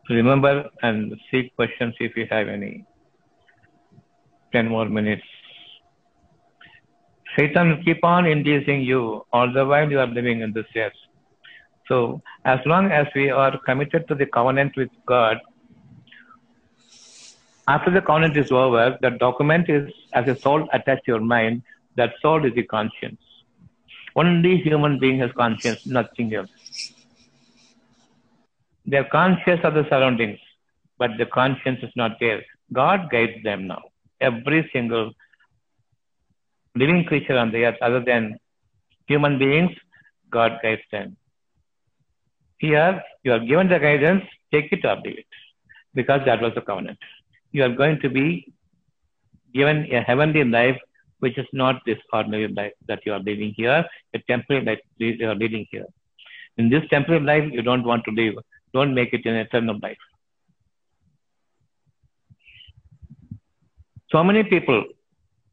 [SPEAKER 2] remember and seek questions if you have any. Ten more minutes. Satan will keep on inducing you all the while you are living in this earth. So, as long as we are committed to the covenant with God, after the covenant is over, the document is as a soul attached to your mind. That soul is the conscience. Only human being has conscience, nothing else. They are conscious of the surroundings, but the conscience is not there. God guides them now. Every single living creature on the earth, other than human beings, God guides them. Here, you are given the guidance, take it or leave it, because that was the covenant. You are going to be given a heavenly life, which is not this ordinary life that you are living here, a temporary life you are living here. In this temporary life, you don't want to live. Don't make it an eternal life. So many people,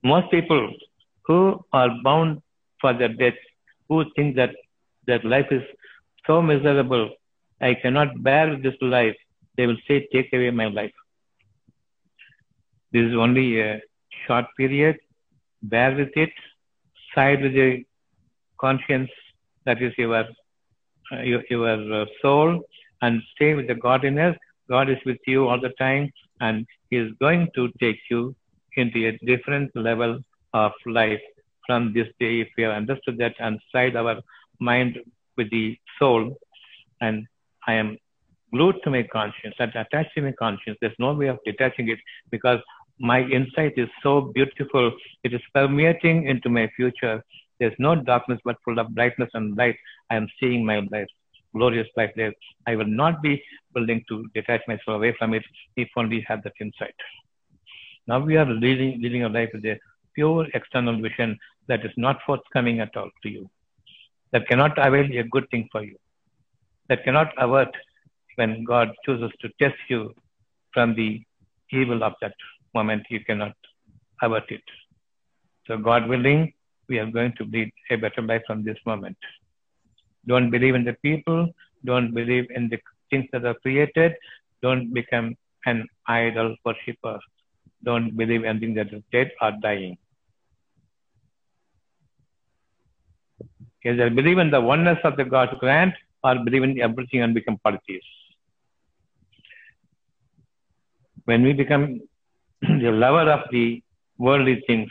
[SPEAKER 2] most people who are bound for their death, who think that their life is so miserable, I cannot bear this life, they will say, Take away my life. This is only a short period. Bear with it. Side with the conscience, that is your, uh, your, your uh, soul, and stay with the godliness. God is with you all the time, and He is going to take you into a different level of life from this day if we have understood that and side our mind with the soul and I am glued to my conscience and attached to my conscience. There's no way of detaching it because my insight is so beautiful. It is permeating into my future. There's no darkness but full of brightness and light. I am seeing my life, glorious life there. I will not be willing to detach myself away from it if only have that insight. Now we are leading, living a life with a pure external vision that is not forthcoming at all to you, that cannot avail a good thing for you, that cannot avert when God chooses to test you from the evil of that moment, you cannot avert it. So, God willing, we are going to lead a better life from this moment. Don't believe in the people, don't believe in the things that are created, don't become an idol worshipper don't believe anything that is dead or dying. Either believe in the oneness of the God's grant or believe in everything and become polytheists. When we become the lover of the worldly things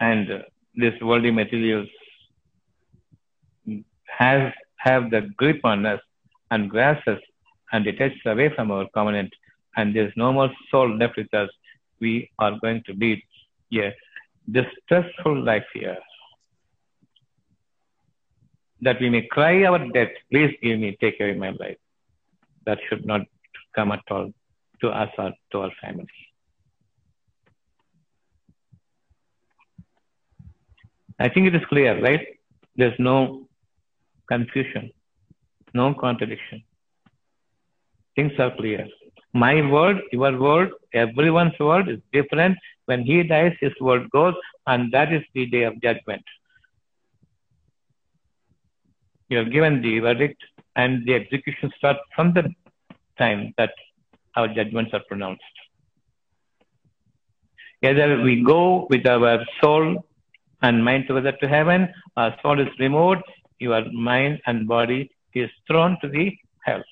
[SPEAKER 2] and this worldly materials has have the grip on us and grasps us and detaches away from our covenant and there's no more soul left with us, we are going to lead a distressful life here. That we may cry our death, please give me, take away my life. That should not come at all to us or to our family. I think it is clear, right? There's no confusion, no contradiction. Things are clear my world, your world, everyone's world is different. When he dies, his world goes, and that is the day of judgment. You are given the verdict, and the execution starts from the time that our judgments are pronounced. Either we go with our soul and mind together to heaven, our soul is removed, your mind and body is thrown to the hell.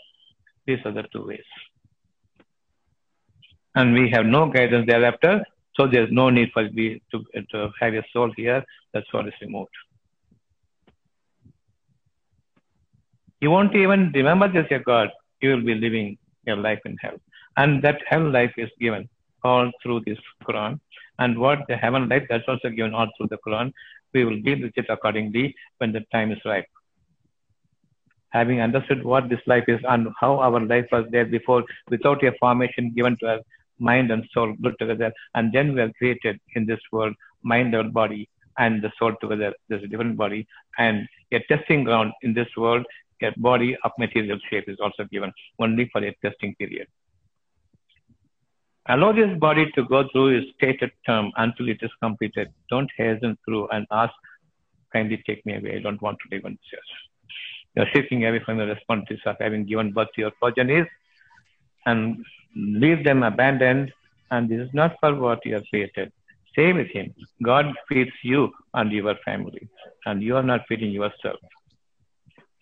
[SPEAKER 2] These are the two ways. And we have no guidance thereafter, so there's no need for we to, to have a soul here, the soul is removed. You won't even remember there's your God. You will be living your life in hell. And that hell life is given all through this Quran. And what the heaven life, that's also given all through the Quran. We will deal with it accordingly when the time is ripe. Having understood what this life is and how our life was there before, without a formation given to us, mind and soul put together, and then we are created in this world, mind our body and the soul together. There's a different body, and a testing ground in this world a body of material shape is also given only for a testing period. Allow this body to go through its stated term until it is completed. Don't hasten through and ask, kindly take me away. I don't want to live on this earth. You're shifting away from the responsibilities of having given birth to your progenies and leave them abandoned. And this is not for what you are created. Stay with Him. God feeds you and your family, and you are not feeding yourself.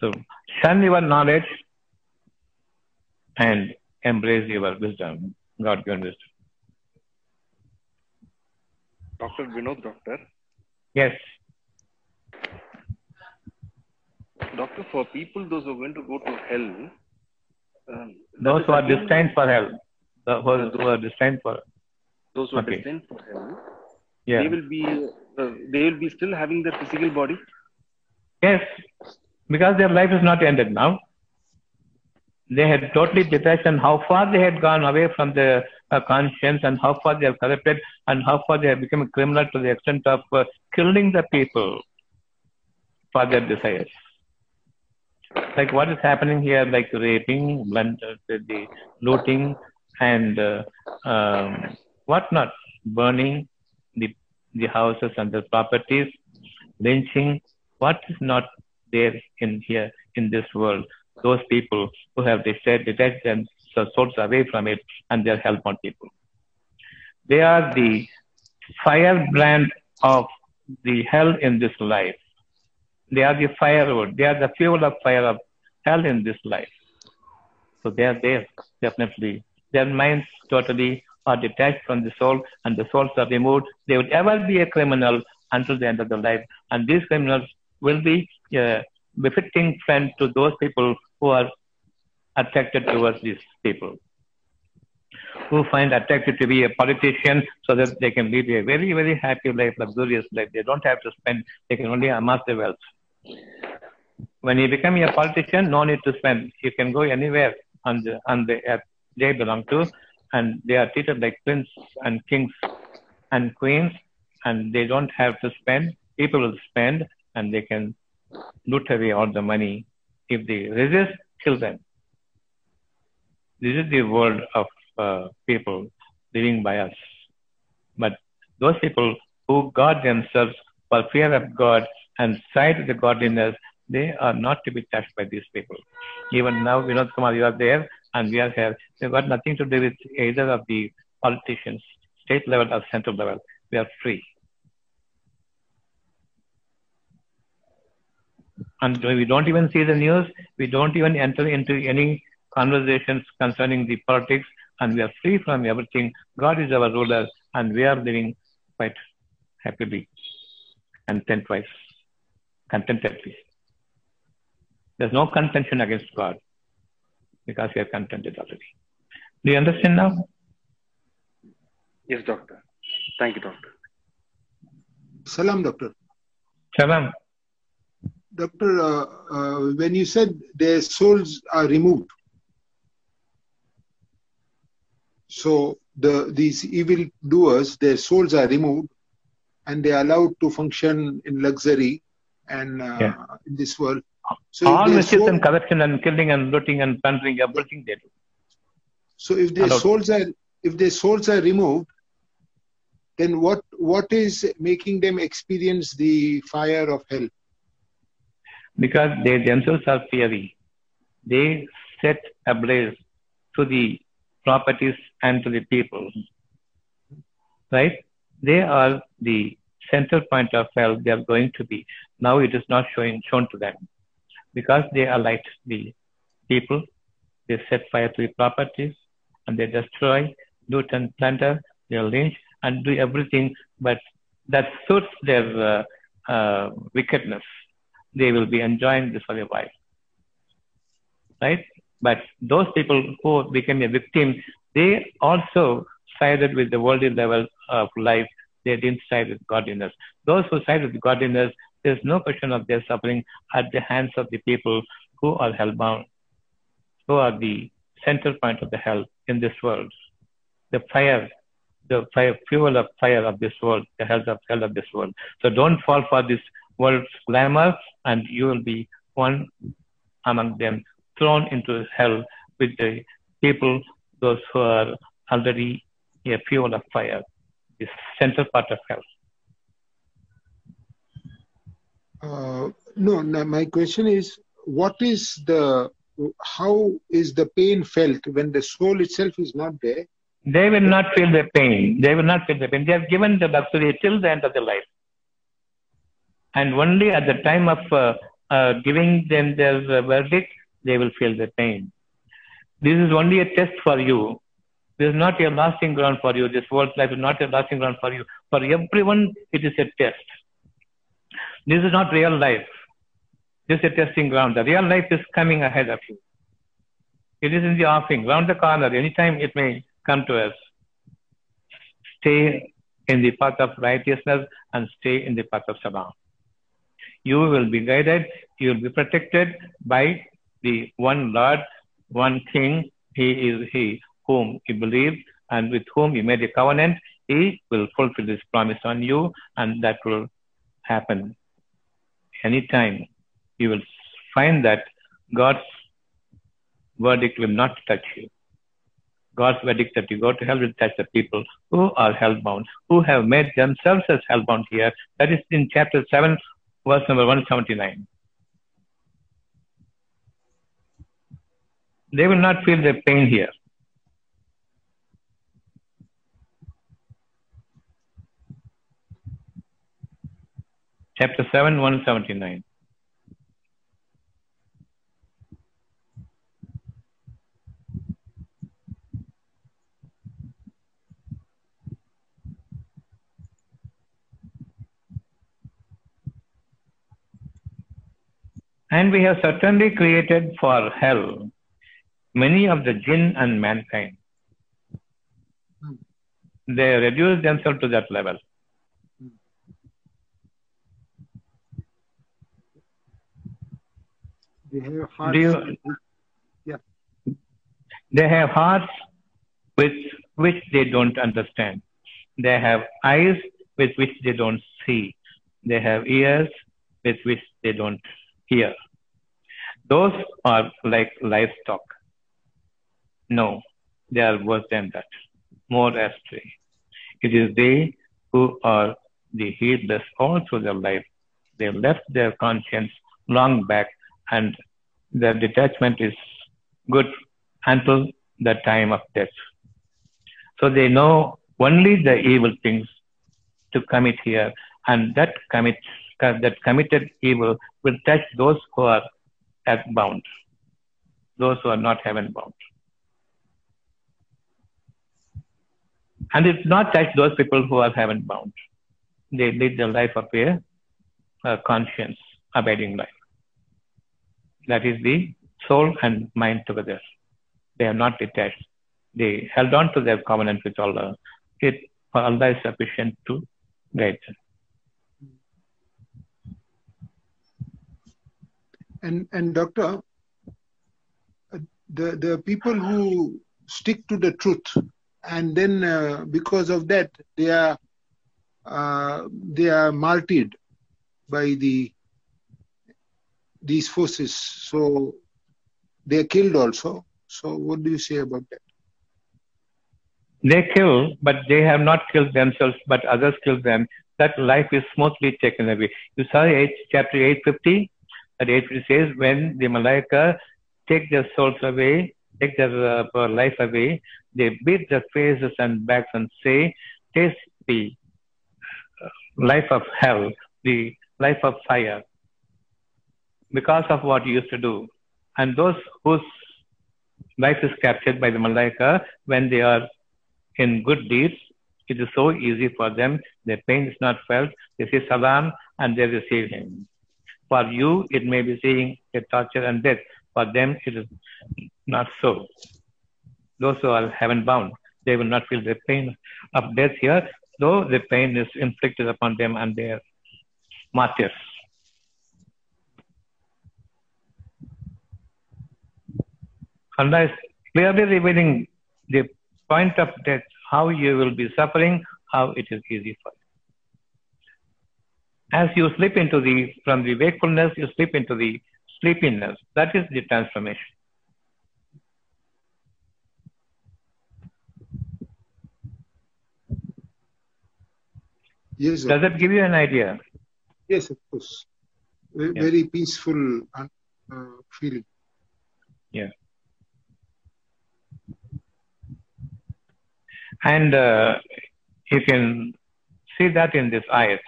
[SPEAKER 2] So shun your knowledge and embrace your wisdom, God given wisdom.
[SPEAKER 6] Dr. Vinod, doctor.
[SPEAKER 2] Yes,
[SPEAKER 6] Doctor, for people, those who are going to go to hell, um,
[SPEAKER 2] those who are
[SPEAKER 6] again-
[SPEAKER 2] destined for hell, those who are destined for,
[SPEAKER 6] those who are destined for hell,
[SPEAKER 2] yeah.
[SPEAKER 6] they will be, uh, they will be still having their physical body.
[SPEAKER 2] Yes, because their life is not ended now. They had totally detached and how far they had gone away from the uh, conscience and how far they have corrupted and how far they have become criminal to the extent of uh, killing the people for their desires. Like what is happening here, like raping, blunder, the, looting, and uh, um, burning the, the houses and the properties, lynching, what is not there in here in this world. Those people who have detached, themselves away from it and their help on people. They are the firebrand of the hell in this life. They are the firewood. They are the fuel of fire of hell in this life. So they are there, definitely. Their minds totally are detached from the soul and the souls are removed. They would ever be a criminal until the end of their life. And these criminals will be a befitting friend to those people who are attracted towards these people. Who find attracted to be a politician so that they can lead a very, very happy life, luxurious life. They don't have to spend, they can only amass the wealth. When you become a politician, no need to spend. You can go anywhere on the on the earth they belong to, and they are treated like prince and kings and queens, and they don't have to spend. People will spend, and they can loot away all the money. If they resist, kill them. This is the world of uh, people living by us. But those people who guard themselves for fear of God and sight the godliness, they are not to be touched by these people. Even now, Vinod Kumar, you are there and we are here. They've got nothing to do with either of the politicians, state level or central level. We are free. And we don't even see the news. We don't even enter into any conversations concerning the politics, and we are free from everything. God is our ruler, and we are living quite happily, content-wise, contentedly. There's no contention against God because we are contented already. Do you understand now?
[SPEAKER 6] Yes, doctor. Thank you, doctor.
[SPEAKER 7] Salam, doctor.
[SPEAKER 2] Salam.
[SPEAKER 7] Doctor, uh, uh, when you said their souls are removed, so the these evil doers, their souls are removed, and they are allowed to function in luxury and uh,
[SPEAKER 2] Yeah.
[SPEAKER 7] in this world. So
[SPEAKER 2] All mischief
[SPEAKER 7] soul-
[SPEAKER 2] and corruption and killing and looting and plundering, everything they do.
[SPEAKER 7] So if their
[SPEAKER 2] Allowed.
[SPEAKER 7] souls are if their souls are removed, then what what is making them experience the fire of hell?
[SPEAKER 2] Because they themselves are fiery. They set ablaze to the properties and to the people. Right? They are the center point of hell they are going to be. Now it is not showing shown to them. Because they alight the people, they set fire to the properties and they destroy, loot and plunder, they lynch and do everything, but that suits their uh, uh, wickedness. They will be enjoying this for a while. Right? But those people who became a victim, they also sided with the worldly level of life. They didn't side with godliness. Those who side with godliness, there's no question of their suffering at the hands of the people who are hellbound, who are the center point of the hell in this world. The fire, the fire, fuel of fire of this world, the hell of hell of this world. So don't fall for this world's glamour, and you will be one among them, thrown into hell with the people, those who are already a fuel of fire, the center part of hell.
[SPEAKER 7] Uh, no, no, my question is what is the how is the pain felt when the soul itself is not there?
[SPEAKER 2] They will not feel the pain. They will not feel the pain. They are given the luxury till the end of their life. And only at the time of uh, uh, giving them their uh, verdict, they will feel the pain. This is only a test for you. This is not a lasting ground for you. This world's life is not a lasting ground for you. For everyone, it is a test. This is not real life. This is a testing ground. The real life is coming ahead of you. It is in the offing, round the corner. Anytime it may come to us. Stay in the path of righteousness and stay in the path of salam. You will be guided, you will be protected by the one Lord, one King. He is He whom you believe and with whom you made a covenant. He will fulfill this promise on you, and that will happen anytime. You will find that God's verdict will not touch you. God's verdict that you go to hell will touch the people who are hellbound, who have made themselves as hellbound here. That is in chapter 7, verse number 179. They will not feel the pain here. Chapter 7, 179. And we have certainly created for hell many of the jinn and mankind. They reduce themselves to that level.
[SPEAKER 7] They have hearts.
[SPEAKER 2] You,
[SPEAKER 7] Yeah.
[SPEAKER 2] they have hearts with which they don't understand. They have eyes with which they don't see. They have ears with which they don't hear. Those are like livestock. No, they are worse than that, more astray. It is they who are the heedless all through their life. They left their conscience long back and their detachment is good until the time of death. So they know only the evil things to commit here, and that commit that committed evil will touch those who are earth bound, those who are not heaven bound. And it not touch those people who are heaven bound. They lead the life of a, a conscience, abiding life. That is the soul and mind together. They are not detached. They held on to their covenant with Allah. It Allah is sufficient to guide them.
[SPEAKER 7] And and doctor, the the people who stick to the truth, and then uh, because of that they are uh, they are martyred by the these forces. So they are killed also. So what do you say about that?
[SPEAKER 2] They kill, but they have not killed themselves, but others kill them. That life is smoothly taken away. You saw eight, chapter 850? That 850 says, when the Malaika take their souls away, take their uh, life away, they beat their faces and backs and say, taste the uh, life of hell, the life of fire, because of what you used to do. And those whose life is captured by the Malaika when they are in good deeds, it is so easy for them. Their pain is not felt. They say salam and they receive him. For you, it may be seeing a torture and death. For them, it is not so. Those who are heaven bound, they will not feel the pain of death here, though the pain is inflicted upon them and their martyrs. Allah is clearly revealing the point of death, how you will be suffering, how it is easy for you. As you slip into the, from the wakefulness, you slip into the sleepiness. That is the transformation.
[SPEAKER 7] Yes, sir.
[SPEAKER 2] Does that give you an idea?
[SPEAKER 7] yes, of course. Very,
[SPEAKER 2] Yeah.
[SPEAKER 7] very peaceful uh, uh, feeling. Yeah.
[SPEAKER 2] And uh, you can see that in this ayat.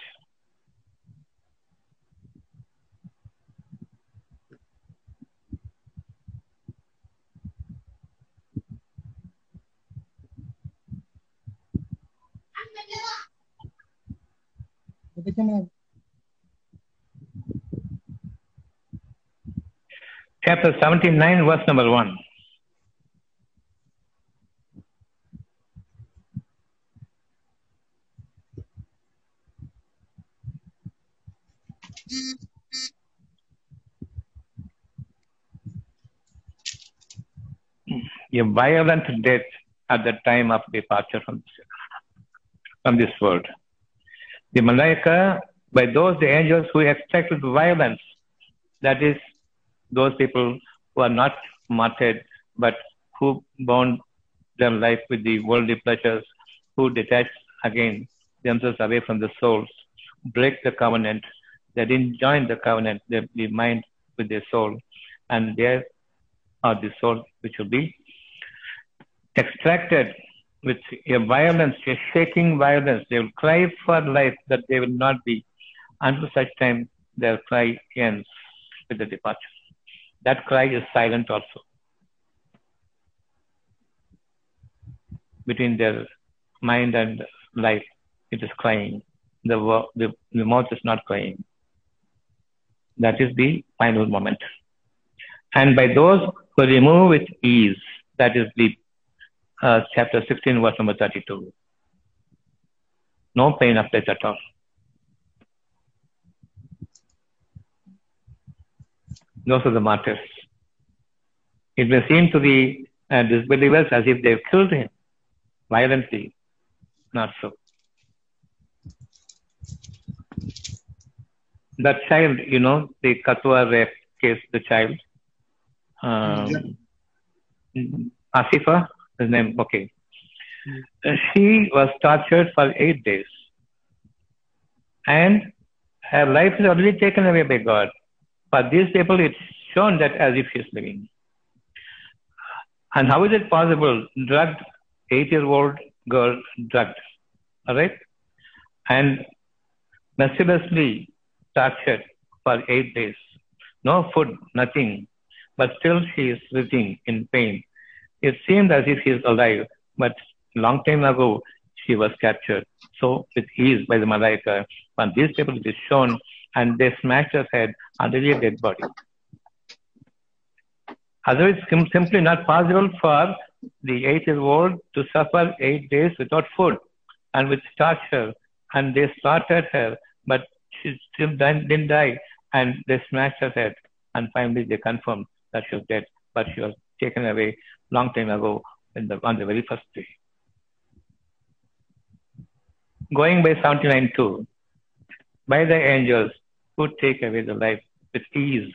[SPEAKER 2] Chapter 79, verse number 1. A violent death at the time of departure from this, from this world. The Malaika, by those the angels who expected violence, that is, those people who are not martyred, but who bound their life with the worldly pleasures, who detach again themselves away from the souls, break the covenant. They didn't join the covenant, they, the mind with their soul. And there are the soul which will be extracted with a violence, a shaking violence. They will cry for life that they will not be until such time their cry ends with the departure. That cry is silent also. Between their mind and life, it is crying. The, the, the mouth is not crying. That is the final moment. And by those who remove with ease, that is the uh, chapter 16, verse number 32. No pain of death at all. Those are the martyrs. It may seem to the uh, disbelievers as if they've killed him violently. Not so. That child, you know, the Kathua rape case, the child, um, Asifa, his name, okay. Uh, She was tortured for eight days. And her life is already taken away by God. For these people, it's shown that as if she's living. And how is it possible? Drugged, eight year old girl drugged. All right? And mercilessly tortured for eight days. No food, nothing. But still she is writhing in pain. It seemed as if she is alive, but long time ago she was captured. So with ease by the Malaika, when these people it is shown and they smashed her head under a dead body. Otherwise, sim- simply not possible for the eight-year-old to suffer eight days without food and with torture, and they slaughtered her, but she still didn't die, and they smashed her head, and finally they confirmed that she was dead, but she was taken away long time ago the, on the very first day. Going by 79.2, by the angels who take away the life with ease.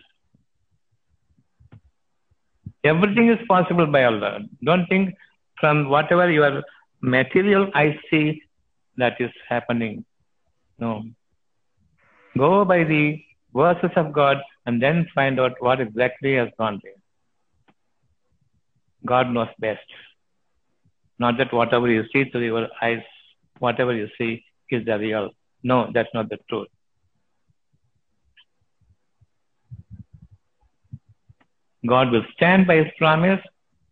[SPEAKER 2] Everything is possible by Allah. Don't think from whatever your material I see that is happening. No. Go by the verses of God and then find out what exactly has gone there. God knows best. Not that whatever you see through your eyes, whatever you see is the real. No, that's not the truth. God will stand by his promise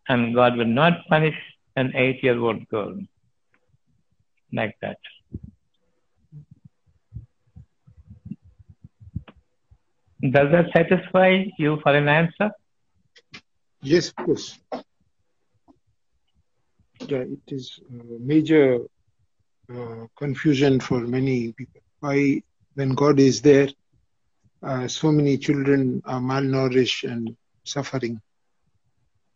[SPEAKER 2] and God will not punish an eight year old girl like that. Does that satisfy you for an answer?
[SPEAKER 7] Yes, of course. It is major uh, confusion for many people. Why, when God is there, uh, so many children are malnourished and suffering,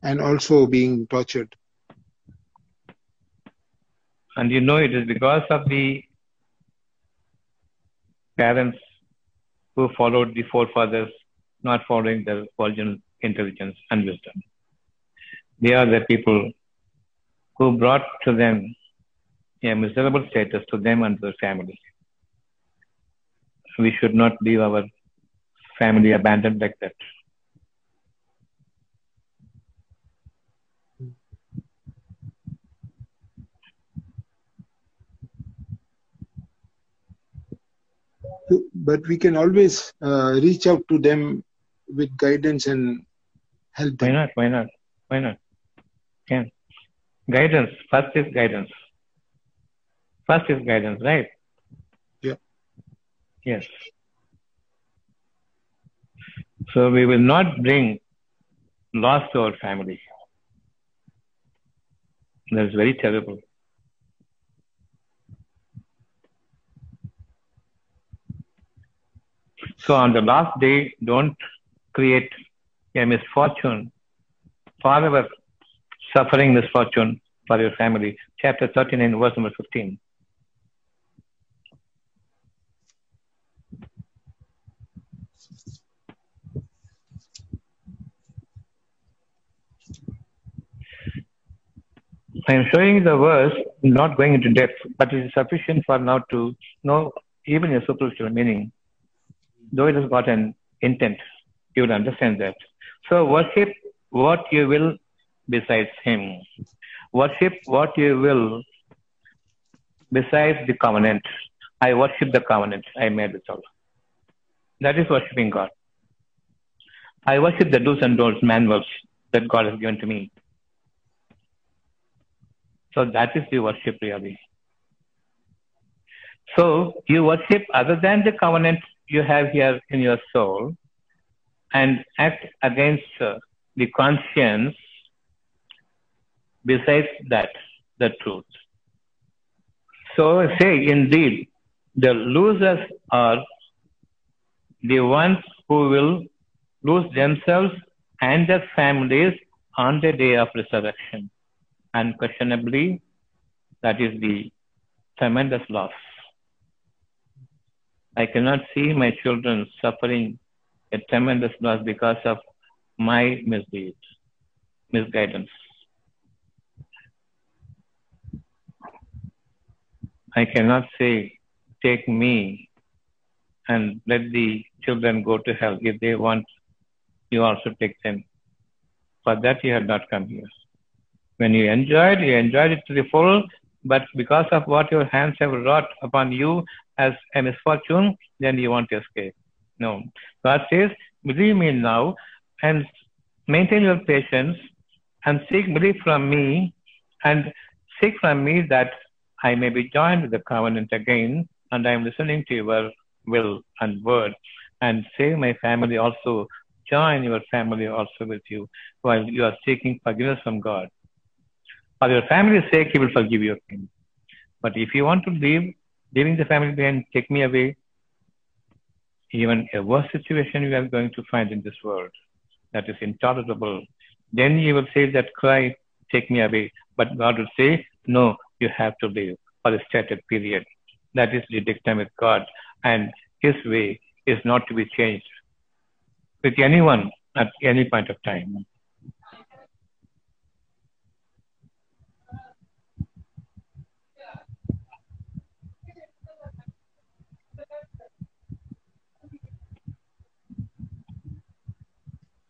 [SPEAKER 7] and also being tortured.
[SPEAKER 2] And you know it is because of the parents who followed the forefathers, not following the original intelligence and wisdom. They are the people who brought to them a miserable status to them and their family. We should not leave our family abandoned like that.
[SPEAKER 7] But we can always uh, reach out to them with guidance and help
[SPEAKER 2] Why not? Why not? Why not? Can. Guidance. First is guidance. First is guidance, right?
[SPEAKER 7] Yeah.
[SPEAKER 2] Yes. So we will not bring loss to our family. That's very terrible. So on the last day, don't create a misfortune, forever suffering misfortune for your family. Chapter 39, verse number 15. I am showing the verse, not going into depth, but it is sufficient for now to know even a superficial meaning. Though it has got an intent, you will understand that. So worship what you will besides Him. Worship what you will besides the covenant. I worship the covenant I made with Allah. That is worshiping God. I worship the do's and don'ts manuals that God has given to me. So that is the worship really. So you worship other than the covenant you have here in your soul and act against uh, the conscience besides that, the truth. So say indeed, the losers are the ones who will lose themselves and their families on the day of resurrection. Unquestionably, that is the tremendous loss. I cannot see my children suffering a tremendous loss because of my misdeeds, misguidance. I cannot say, take me and let the children go to hell. If they want, you also take them. For that, you have not come here. When you enjoyed, you enjoyed it to the full, but because of what your hands have wrought upon you as a misfortune, then you want to escape. No. God says, believe me now and maintain your patience and seek belief from me and seek from me that I may be joined with the covenant again and I am listening to your will and word and save my family also, join your family also with you while you are seeking forgiveness from God. For your family's sake, He will forgive you. But if you want to leave, leaving the family behind, take me away, even a worse situation you are going to find in this world that is intolerable. Then you will say that cry, take me away. But God will say, no, you have to live for a stated period. That is the dictum with God. And His way is not to be changed with anyone at any point of time.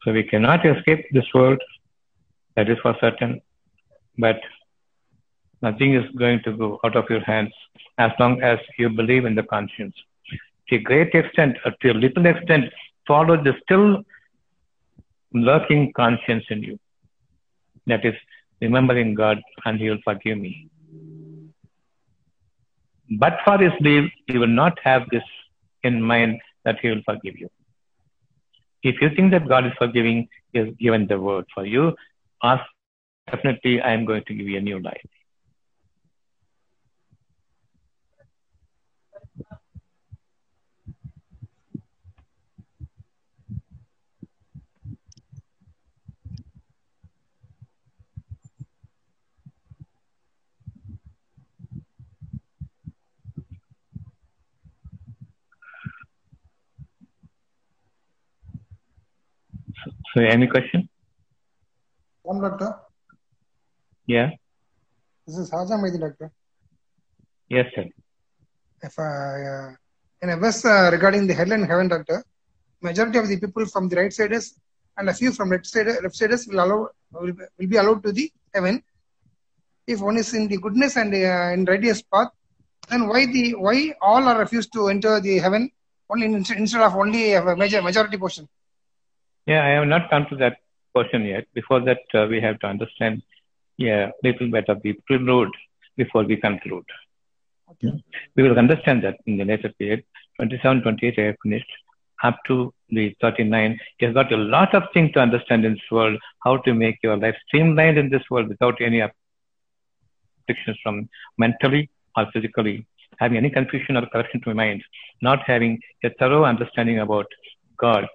[SPEAKER 2] So we cannot escape this world. That is for certain. But nothing is going to go out of your hands as long as you believe in the conscience. To a great extent, or to a little extent, follow the still lurking conscience in you. That is remembering God and He will forgive me. But for His leave, you will not have this in mind that He will forgive you. If you think that God is forgiving, He has given the word for you, ask, definitely I am going to give you a new life. So, any question?
[SPEAKER 8] One doctor.
[SPEAKER 2] Yeah.
[SPEAKER 8] This is Haja Maidi doctor.
[SPEAKER 2] Yes, sir.
[SPEAKER 8] If I, uh, in a verse uh, regarding the hell and heaven, doctor, majority of the people from the right siders and a few from left side left siders will allow will, be- will be allowed to the heaven. If one is in the goodness and uh, in righteous path, then why the why all are refused to enter the heaven only in, instead of only a major majority portion?
[SPEAKER 2] Yeah, I have not come to that portion yet. Before that, uh, we have to understand, yeah, little bit of the prelude before we conclude.
[SPEAKER 8] Okay.
[SPEAKER 2] We will understand that in the later period. 27, 28, I have finished. Up to the 39, you have got a lot of things to understand in this world, how to make your life streamlined in this world without any afflictions from mentally or physically, having any confusion or corruption to my mind, not having a thorough understanding about God,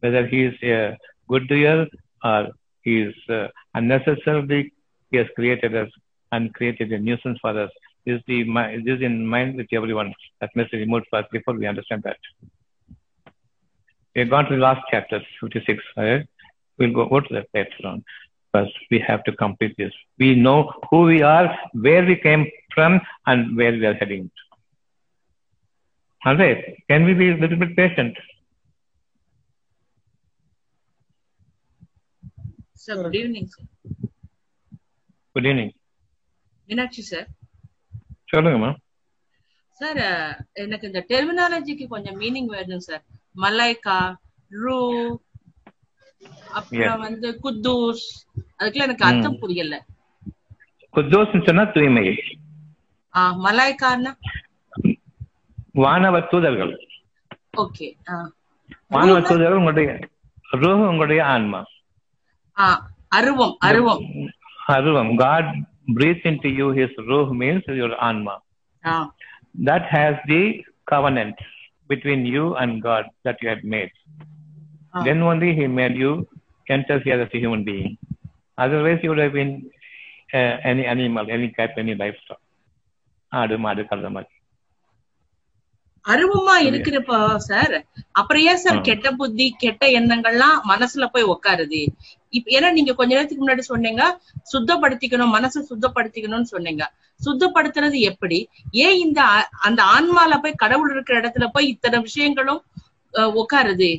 [SPEAKER 2] whether he is a good doer or he is uh, unnecessarily he has created us and created a nuisance for us. Is the this is in mind with everyone that must be removed first before we understand that. We have gone to the last chapter, 56. Right? We'll go, go to that later on. First, we have to complete this. We know who we are, where we came from, and where we are heading. All right. Can we be a little bit patient?
[SPEAKER 9] Sir good evening sir
[SPEAKER 2] Good evening.
[SPEAKER 9] Meenakshi sir
[SPEAKER 2] சொல்லுங்கம்மா
[SPEAKER 9] sir எனக்கு இந்த டெர்மினாலஜிக்கு கொஞ்சம் meaning வேணும் sir Malaika ரூ அப்புறம் வந்து குத்தூஸ் அதுக்கெல்லாம் எனக்கு அர்த்தம் புரியல.
[SPEAKER 2] குத்தோஸ்ன்னு சொன்னா தூய்மை.
[SPEAKER 9] ஆ மலாய்கான்னா
[SPEAKER 2] வானவ தூதர்கள்.
[SPEAKER 9] ஓகே
[SPEAKER 2] வானவ தூதர்கள் உங்களுடைய ரூஹ் உங்களுடைய ஆன்மா.
[SPEAKER 9] அருவம் அருவம்
[SPEAKER 2] அருவம் God breathes into you his ruh means your anma
[SPEAKER 9] ah
[SPEAKER 2] that has the covenant between you and god that you had made
[SPEAKER 9] Ah.
[SPEAKER 2] then only he made you enter here as a human being otherwise you would have been uh, any animal any cat any livestock ஆடு மாடு கழுத மாதிரி
[SPEAKER 9] அருவமா இருக்கிறப்ப sir அப்புறம் ஏன் sir. கெட்ட புத்தி கெட்ட எண்ணங்கள்லாம் மனசுல போய் உட்காருது இப்ப ஏன்னா நீங்க கொஞ்ச நேரத்துக்கு முன்னாடி சொன்னீங்க சுத்தப்படுத்திக்கணும் மனசை சுத்தப்படுத்திக்கணும்னு சொன்னீங்க சுத்தப்படுத்துறது எப்படி ஏன் இந்த அந்த ஆன்மால போய் கடவுள் இருக்கிற இடத்துல போய் இத்தனை விஷயங்களும் உட்காருது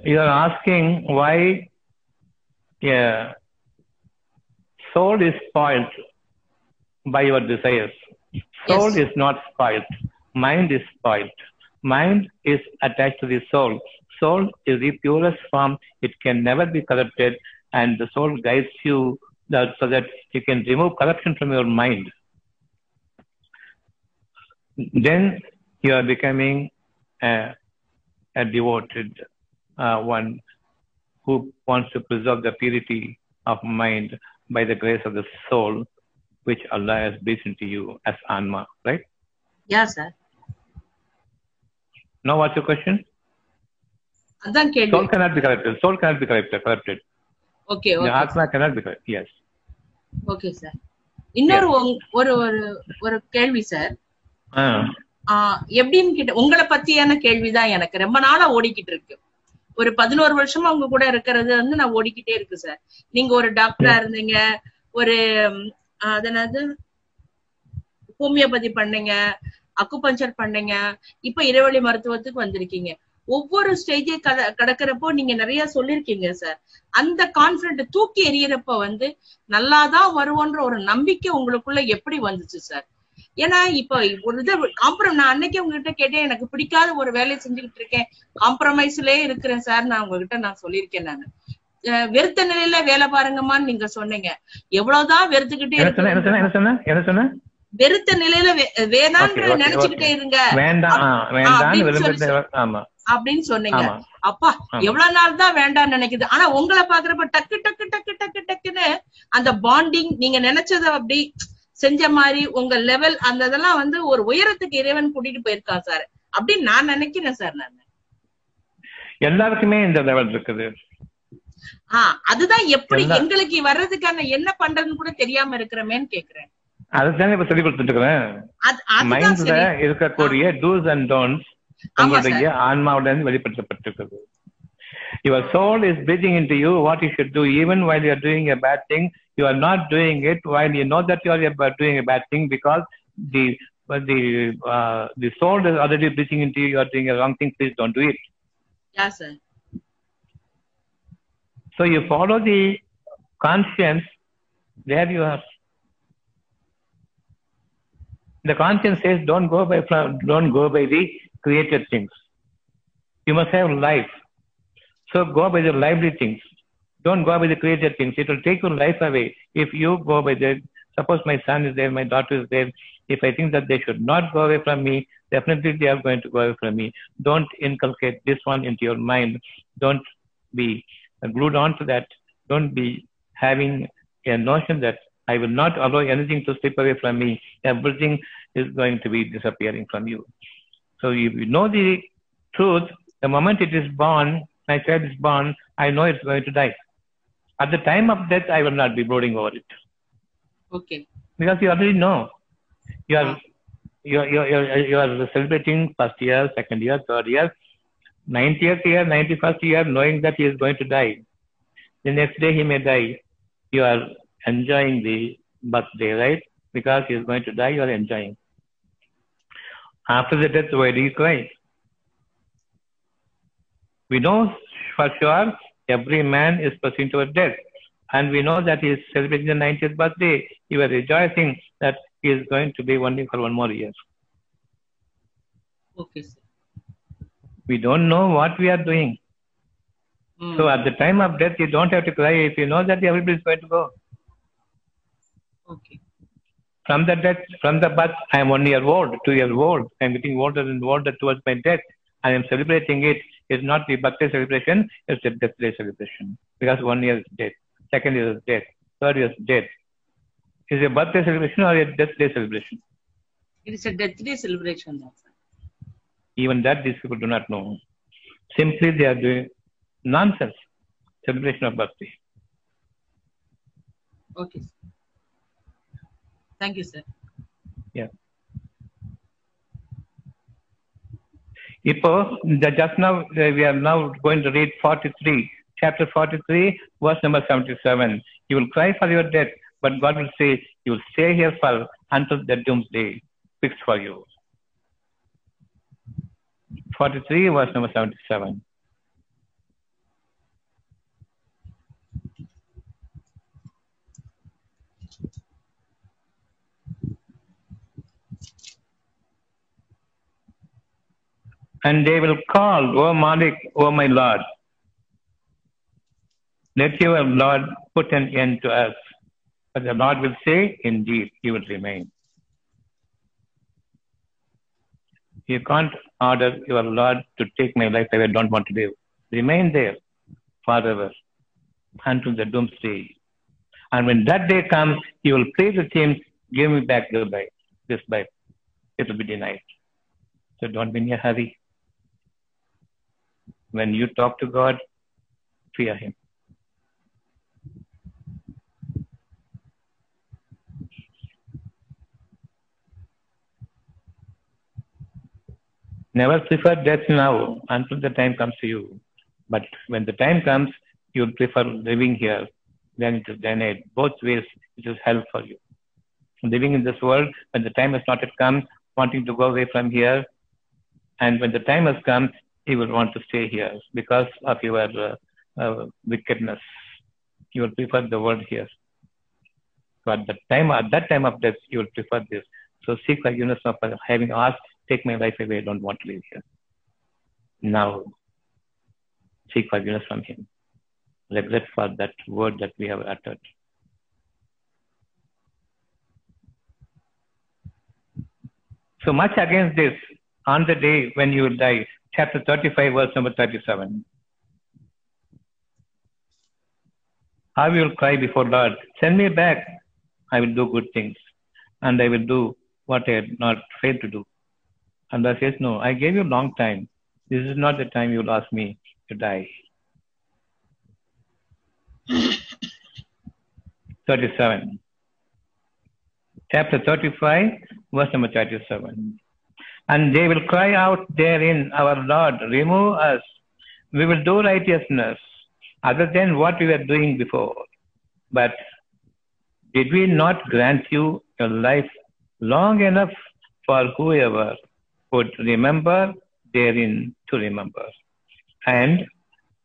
[SPEAKER 2] you are asking why yeah, soul is spoiled by your desires. Soul
[SPEAKER 9] Yes.
[SPEAKER 2] is not spoiled. Mind is spoiled. Mind is attached to the soul. Soul is the purest form. It can never be corrupted. And the soul guides you that, so that you can remove corruption from your mind. Then you are becoming a, a devoted uh, one who wants to preserve the purity of mind by the grace of the soul which Allah has breathed into you as Anma, right?
[SPEAKER 9] Yes, sir.
[SPEAKER 2] Now, what's your question?
[SPEAKER 9] அதான் கேள்வி.
[SPEAKER 2] Soul cannot be corrupted. Soul cannot be corrupted. corrupted. Okay
[SPEAKER 9] okay
[SPEAKER 2] Atma cannot be corrupted. Yes.
[SPEAKER 9] Okay sir இன்னொரு ஒரு ஒரு ஒரு கேள்வி sir எப்படின்னு கேட்ட உங்களை பத்தியான கேள்விதான் எனக்கு. ரொம்ப நாளா ஓடிக்கிட்டு இருக்கு. ஒரு பதினோரு வருஷமா உங்க கூட இருக்கிறது வந்து நான் ஓடிக்கிட்டே இருக்கு சார் நீங்க ஒரு டாக்டரா இருந்தீங்க. ஒரு ம், அது என்னது? ஹோமியோபதி பண்ணீங்க. அக்குபஞ்சர் பண்ணீங்க. இப்ப இறைவழி மருத்துவத்துக்கு வந்திருக்கீங்க. ஒவ்வொரு ஸ்டேஜை கடக்கிறப்போ நீங்க நிறைய சொல்லிருக்கீங்க சார் அந்த கான்பிடன்ட் தூக்கி எறியறப்ப வந்து நல்லாதான் வருவோன்ற ஒரு நம்பிக்கை உங்களுக்குள்ள எப்படி வந்துச்சு சார் ஏன்னா இப்ப ஒரு இது காம்ப்ரம் நான் அன்னைக்கு உங்ககிட்ட கேட்டேன் எனக்கு பிடிக்காத ஒரு வேலையை செஞ்சுக்கிட்டு இருக்கேன். காம்ப்ரமைஸ்லயே இருக்கிறேன் சார் நான் உங்ககிட்ட நான் சொல்லியிருக்கேன் நான். வெறுத்த நிலையில வேலை பாருங்கம்மான்னு நீங்க சொன்னீங்க. எவ்வளவுதான் வெறுத்துக்கிட்டே
[SPEAKER 2] என்ன சொன்ன? என்ன சொன்ன?
[SPEAKER 9] வெறுத்த நிலையில
[SPEAKER 2] okay,
[SPEAKER 9] நினைச்சுக்கிட்டே. இருங்க. அப்படின்னு சொன்னீங்க. அப்பா. எவ்வளவு நாள் தான் வேண்டாம்னு நினைக்குது. ஆனா உங்களை பாக்குறப்ப டக்கு டக்கு டக்கு டக்கு டக்குன்னு அந்த பாண்டிங் நீங்க நினைச்சத அப்படி செஞ்ச மாதிரி உங்க லெவல் அந்த இதெல்லாம் வந்து ஒரு உயரத்துக்கு இறைவன் கூட்டிட்டு போயிருக்கான் சார் அப்படின்னு நான் நினைக்கிறேன் சார் நான்.
[SPEAKER 2] எல்லாருக்குமே இந்த லெவல் இருக்குது.
[SPEAKER 9] ஆஹ் அதுதான் எப்படி எங்களுக்கு வர்றதுக்கான என்ன பண்றதுன்னு கூட தெரியாம இருக்கிறமேன்னு கேக்குறேன்.
[SPEAKER 2] அதுதானே இப்ப சொல்லி கொடுத்துட்டு இருக்கிறேன்
[SPEAKER 9] அது அதுதான்
[SPEAKER 2] மைண்ட்ல
[SPEAKER 9] சரி
[SPEAKER 2] இருக்கக்கூடிய டூஸ் அண்ட் டோன்ஸ்
[SPEAKER 9] ஆமா
[SPEAKER 2] உங்களுடைய ஆன்மாவுல இருந்து வெளிப்படுத்தப்பட்டிருக்கிறது Your soul is breathing into you what you should do even while you are doing a bad thing. You are not doing it while you know that you are about doing a bad thing because the but the uh, the soul is already breathing into you. You are doing a wrong thing. Please don't do it.
[SPEAKER 9] Yeah sir
[SPEAKER 2] So you follow the conscience where you are. the conscience says, don't go by don't go by the created things. You must have life. So go by the lively things. Don't go by the created things. It will take your life away. If you go by the, suppose my son is there, my daughter is there. If I think that they should not go away from me, definitely they are going to go away from me. Don't inculcate this one into your mind. Don't be glued on to that. Don't be having a notion that I will not allow anything to slip away from me. Everything is going to be disappearing from you. So if you know the truth, the moment it is born, my child is born, I know it's going to die. At the time of death, I will not be brooding over it
[SPEAKER 9] Okay.
[SPEAKER 2] because you already know. You are you are, you are, you are, celebrating first year, second year, third year, 90th year, 91st year, knowing that he is going to die. The next day he may die. You are enjoying the birthday, right? Because he is going to die, you are enjoying. After the death, why do you cry? We know for sure every man is pursuing towards death. And we know that he is celebrating the 90th birthday. He was rejoicing that he is going to be only for one more year.
[SPEAKER 9] Okay, sir.
[SPEAKER 2] We don't know what we are doing.
[SPEAKER 9] Mm.
[SPEAKER 2] So at the time of death, you don't have to cry if you know that everybody is going to go.
[SPEAKER 9] Okay.
[SPEAKER 2] From the death, from the birth, I am one year old, two years old. I am getting older and older towards my death. I am celebrating it. It's not the birthday celebration, it's the death day celebration. Because one year is death, second year is death, third year is death. Is a birthday celebration or a death day celebration?
[SPEAKER 9] It is a death day celebration.
[SPEAKER 2] Even that these people do not know. Simply they are doing nonsense celebration of birthday.
[SPEAKER 9] Okay. Thank you, sir.
[SPEAKER 2] Yeah. Ipo, just now uh, we are now going to read 43, chapter 43, verse number 77. You will cry for your death, but God will say, You will stay here for until the doomsday fixed for you. 43, verse number 77. And they will call, O Malik, O my Lord. Let your Lord put an end to us. But the Lord will say, Indeed, he will remain. You can't order your Lord to take my life away. I don't want to live. Remain there forever until the doomsday. And when that day comes, you will plead with him, give me back the life, this life. It will be denied. So don't be in a hurry. When you talk to God, fear him. Never prefer death now until the time comes to you. But when the time comes, you prefer living here. Then it is denied. Both ways, it is hell for you. Living in this world, when the time has not yet come, wanting to go away from here, and when the time has come, you will want to stay here because of your uh, uh, wickedness. You will prefer the world here. So at that time, at that time of death, you will prefer this. So seek forgiveness of having asked, take my life away. I don't want to live here. Now, seek forgiveness from him. Regret for that word that we have uttered. So much against this, on the day when you will die, chapter 35, verse number 37. I will cry before Lord, send me back. I will do good things, and I will do what I had not failed to do. And God says, No, I gave you a long time. This is not the time you will ask me to die. 37. Chapter 35, verse number 37. And they will cry out therein, Our Lord, remove us. We will do righteousness other than what we were doing before. But did we not grant you a life long enough for whoever would remember therein to remember? And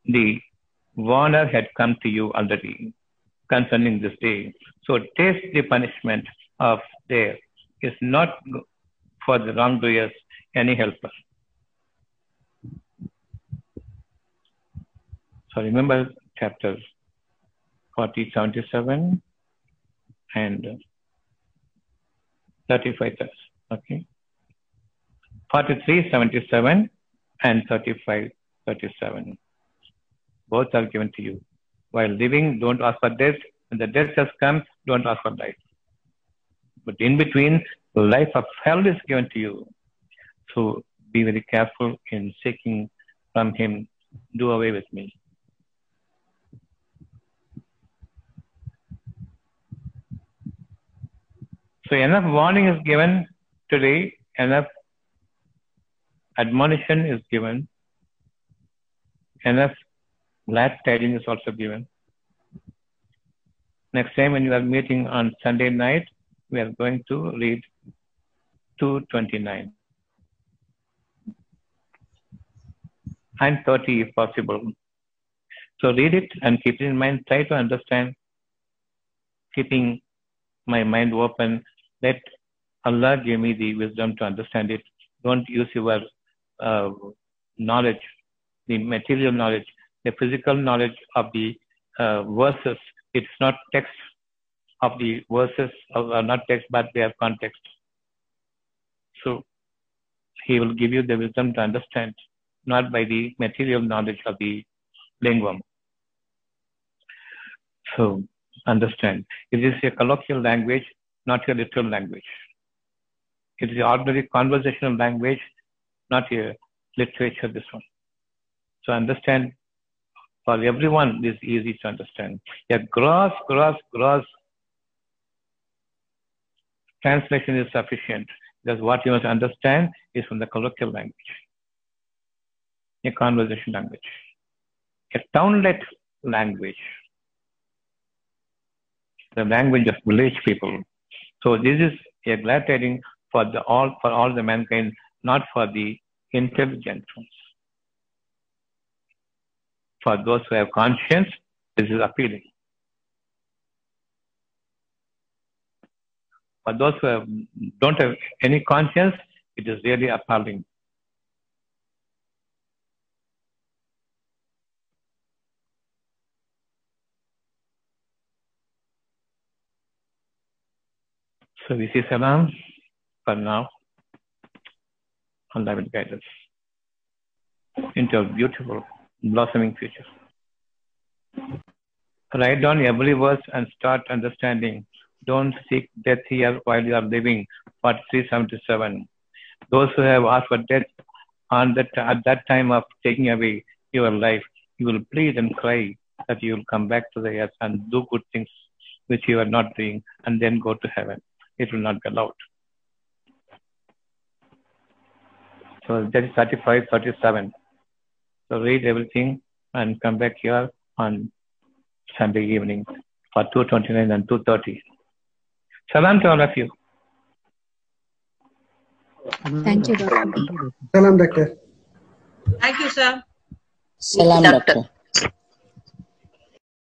[SPEAKER 2] the warner had come to you already concerning this day. So taste the punishment of there is not for the wrongdoers any helper. So remember chapters 40, 77 and 35, okay? 43, 77 and 35, 37. Both are given to you. While living, don't ask for death. When the death has come, don't ask for life. But in between, life of hell is given to you. So be very careful in seeking from Him, do away with me. So enough warning is given today, enough admonition is given, enough glad tidings is also given. Next time when you are meeting on Sunday night, we are going to read 229 and 30 if possible. So read it and keep it in mind. Try to understand, keeping my mind open. Let Allah give me the wisdom to understand it. Don't use your uh, knowledge, the material knowledge, the physical knowledge of the uh, verses. It's not text of the verses, are uh, not text, but they have context. So he will give you the wisdom to understand, not by the material knowledge of the lingam. So understand. It is a colloquial language, not a literal language. It is an ordinary conversational language, not a literature, this one. So understand for everyone this is easy to understand. A gross, gross, gross translation is sufficient because what you must understand is from the colloquial language, a conversation language, a townlet language, the language of village people. So this is a glad for the all for all the mankind, not for the intelligent ones. For those who have conscience, this is appealing. For those who have, don't have any conscience, it is really appalling. So we say salam for now. Allah will guide us into a beautiful, blossoming future. Write down every verse and start understanding. Don't seek death here while you are living. Part 377. Those who have asked for death on that, at that time of taking away your life, you will plead and cry that you will come back to the earth and do good things which you are not doing and then go to heaven. It will not be allowed. So that is 35, 37. So read everything and come back here on Sunday evening for 229 and 230. Salam to all of you.
[SPEAKER 10] Thank you, Doctor.
[SPEAKER 3] Salam, Doctor.
[SPEAKER 9] Thank you,
[SPEAKER 5] sir.
[SPEAKER 10] Salam,
[SPEAKER 5] Doctor.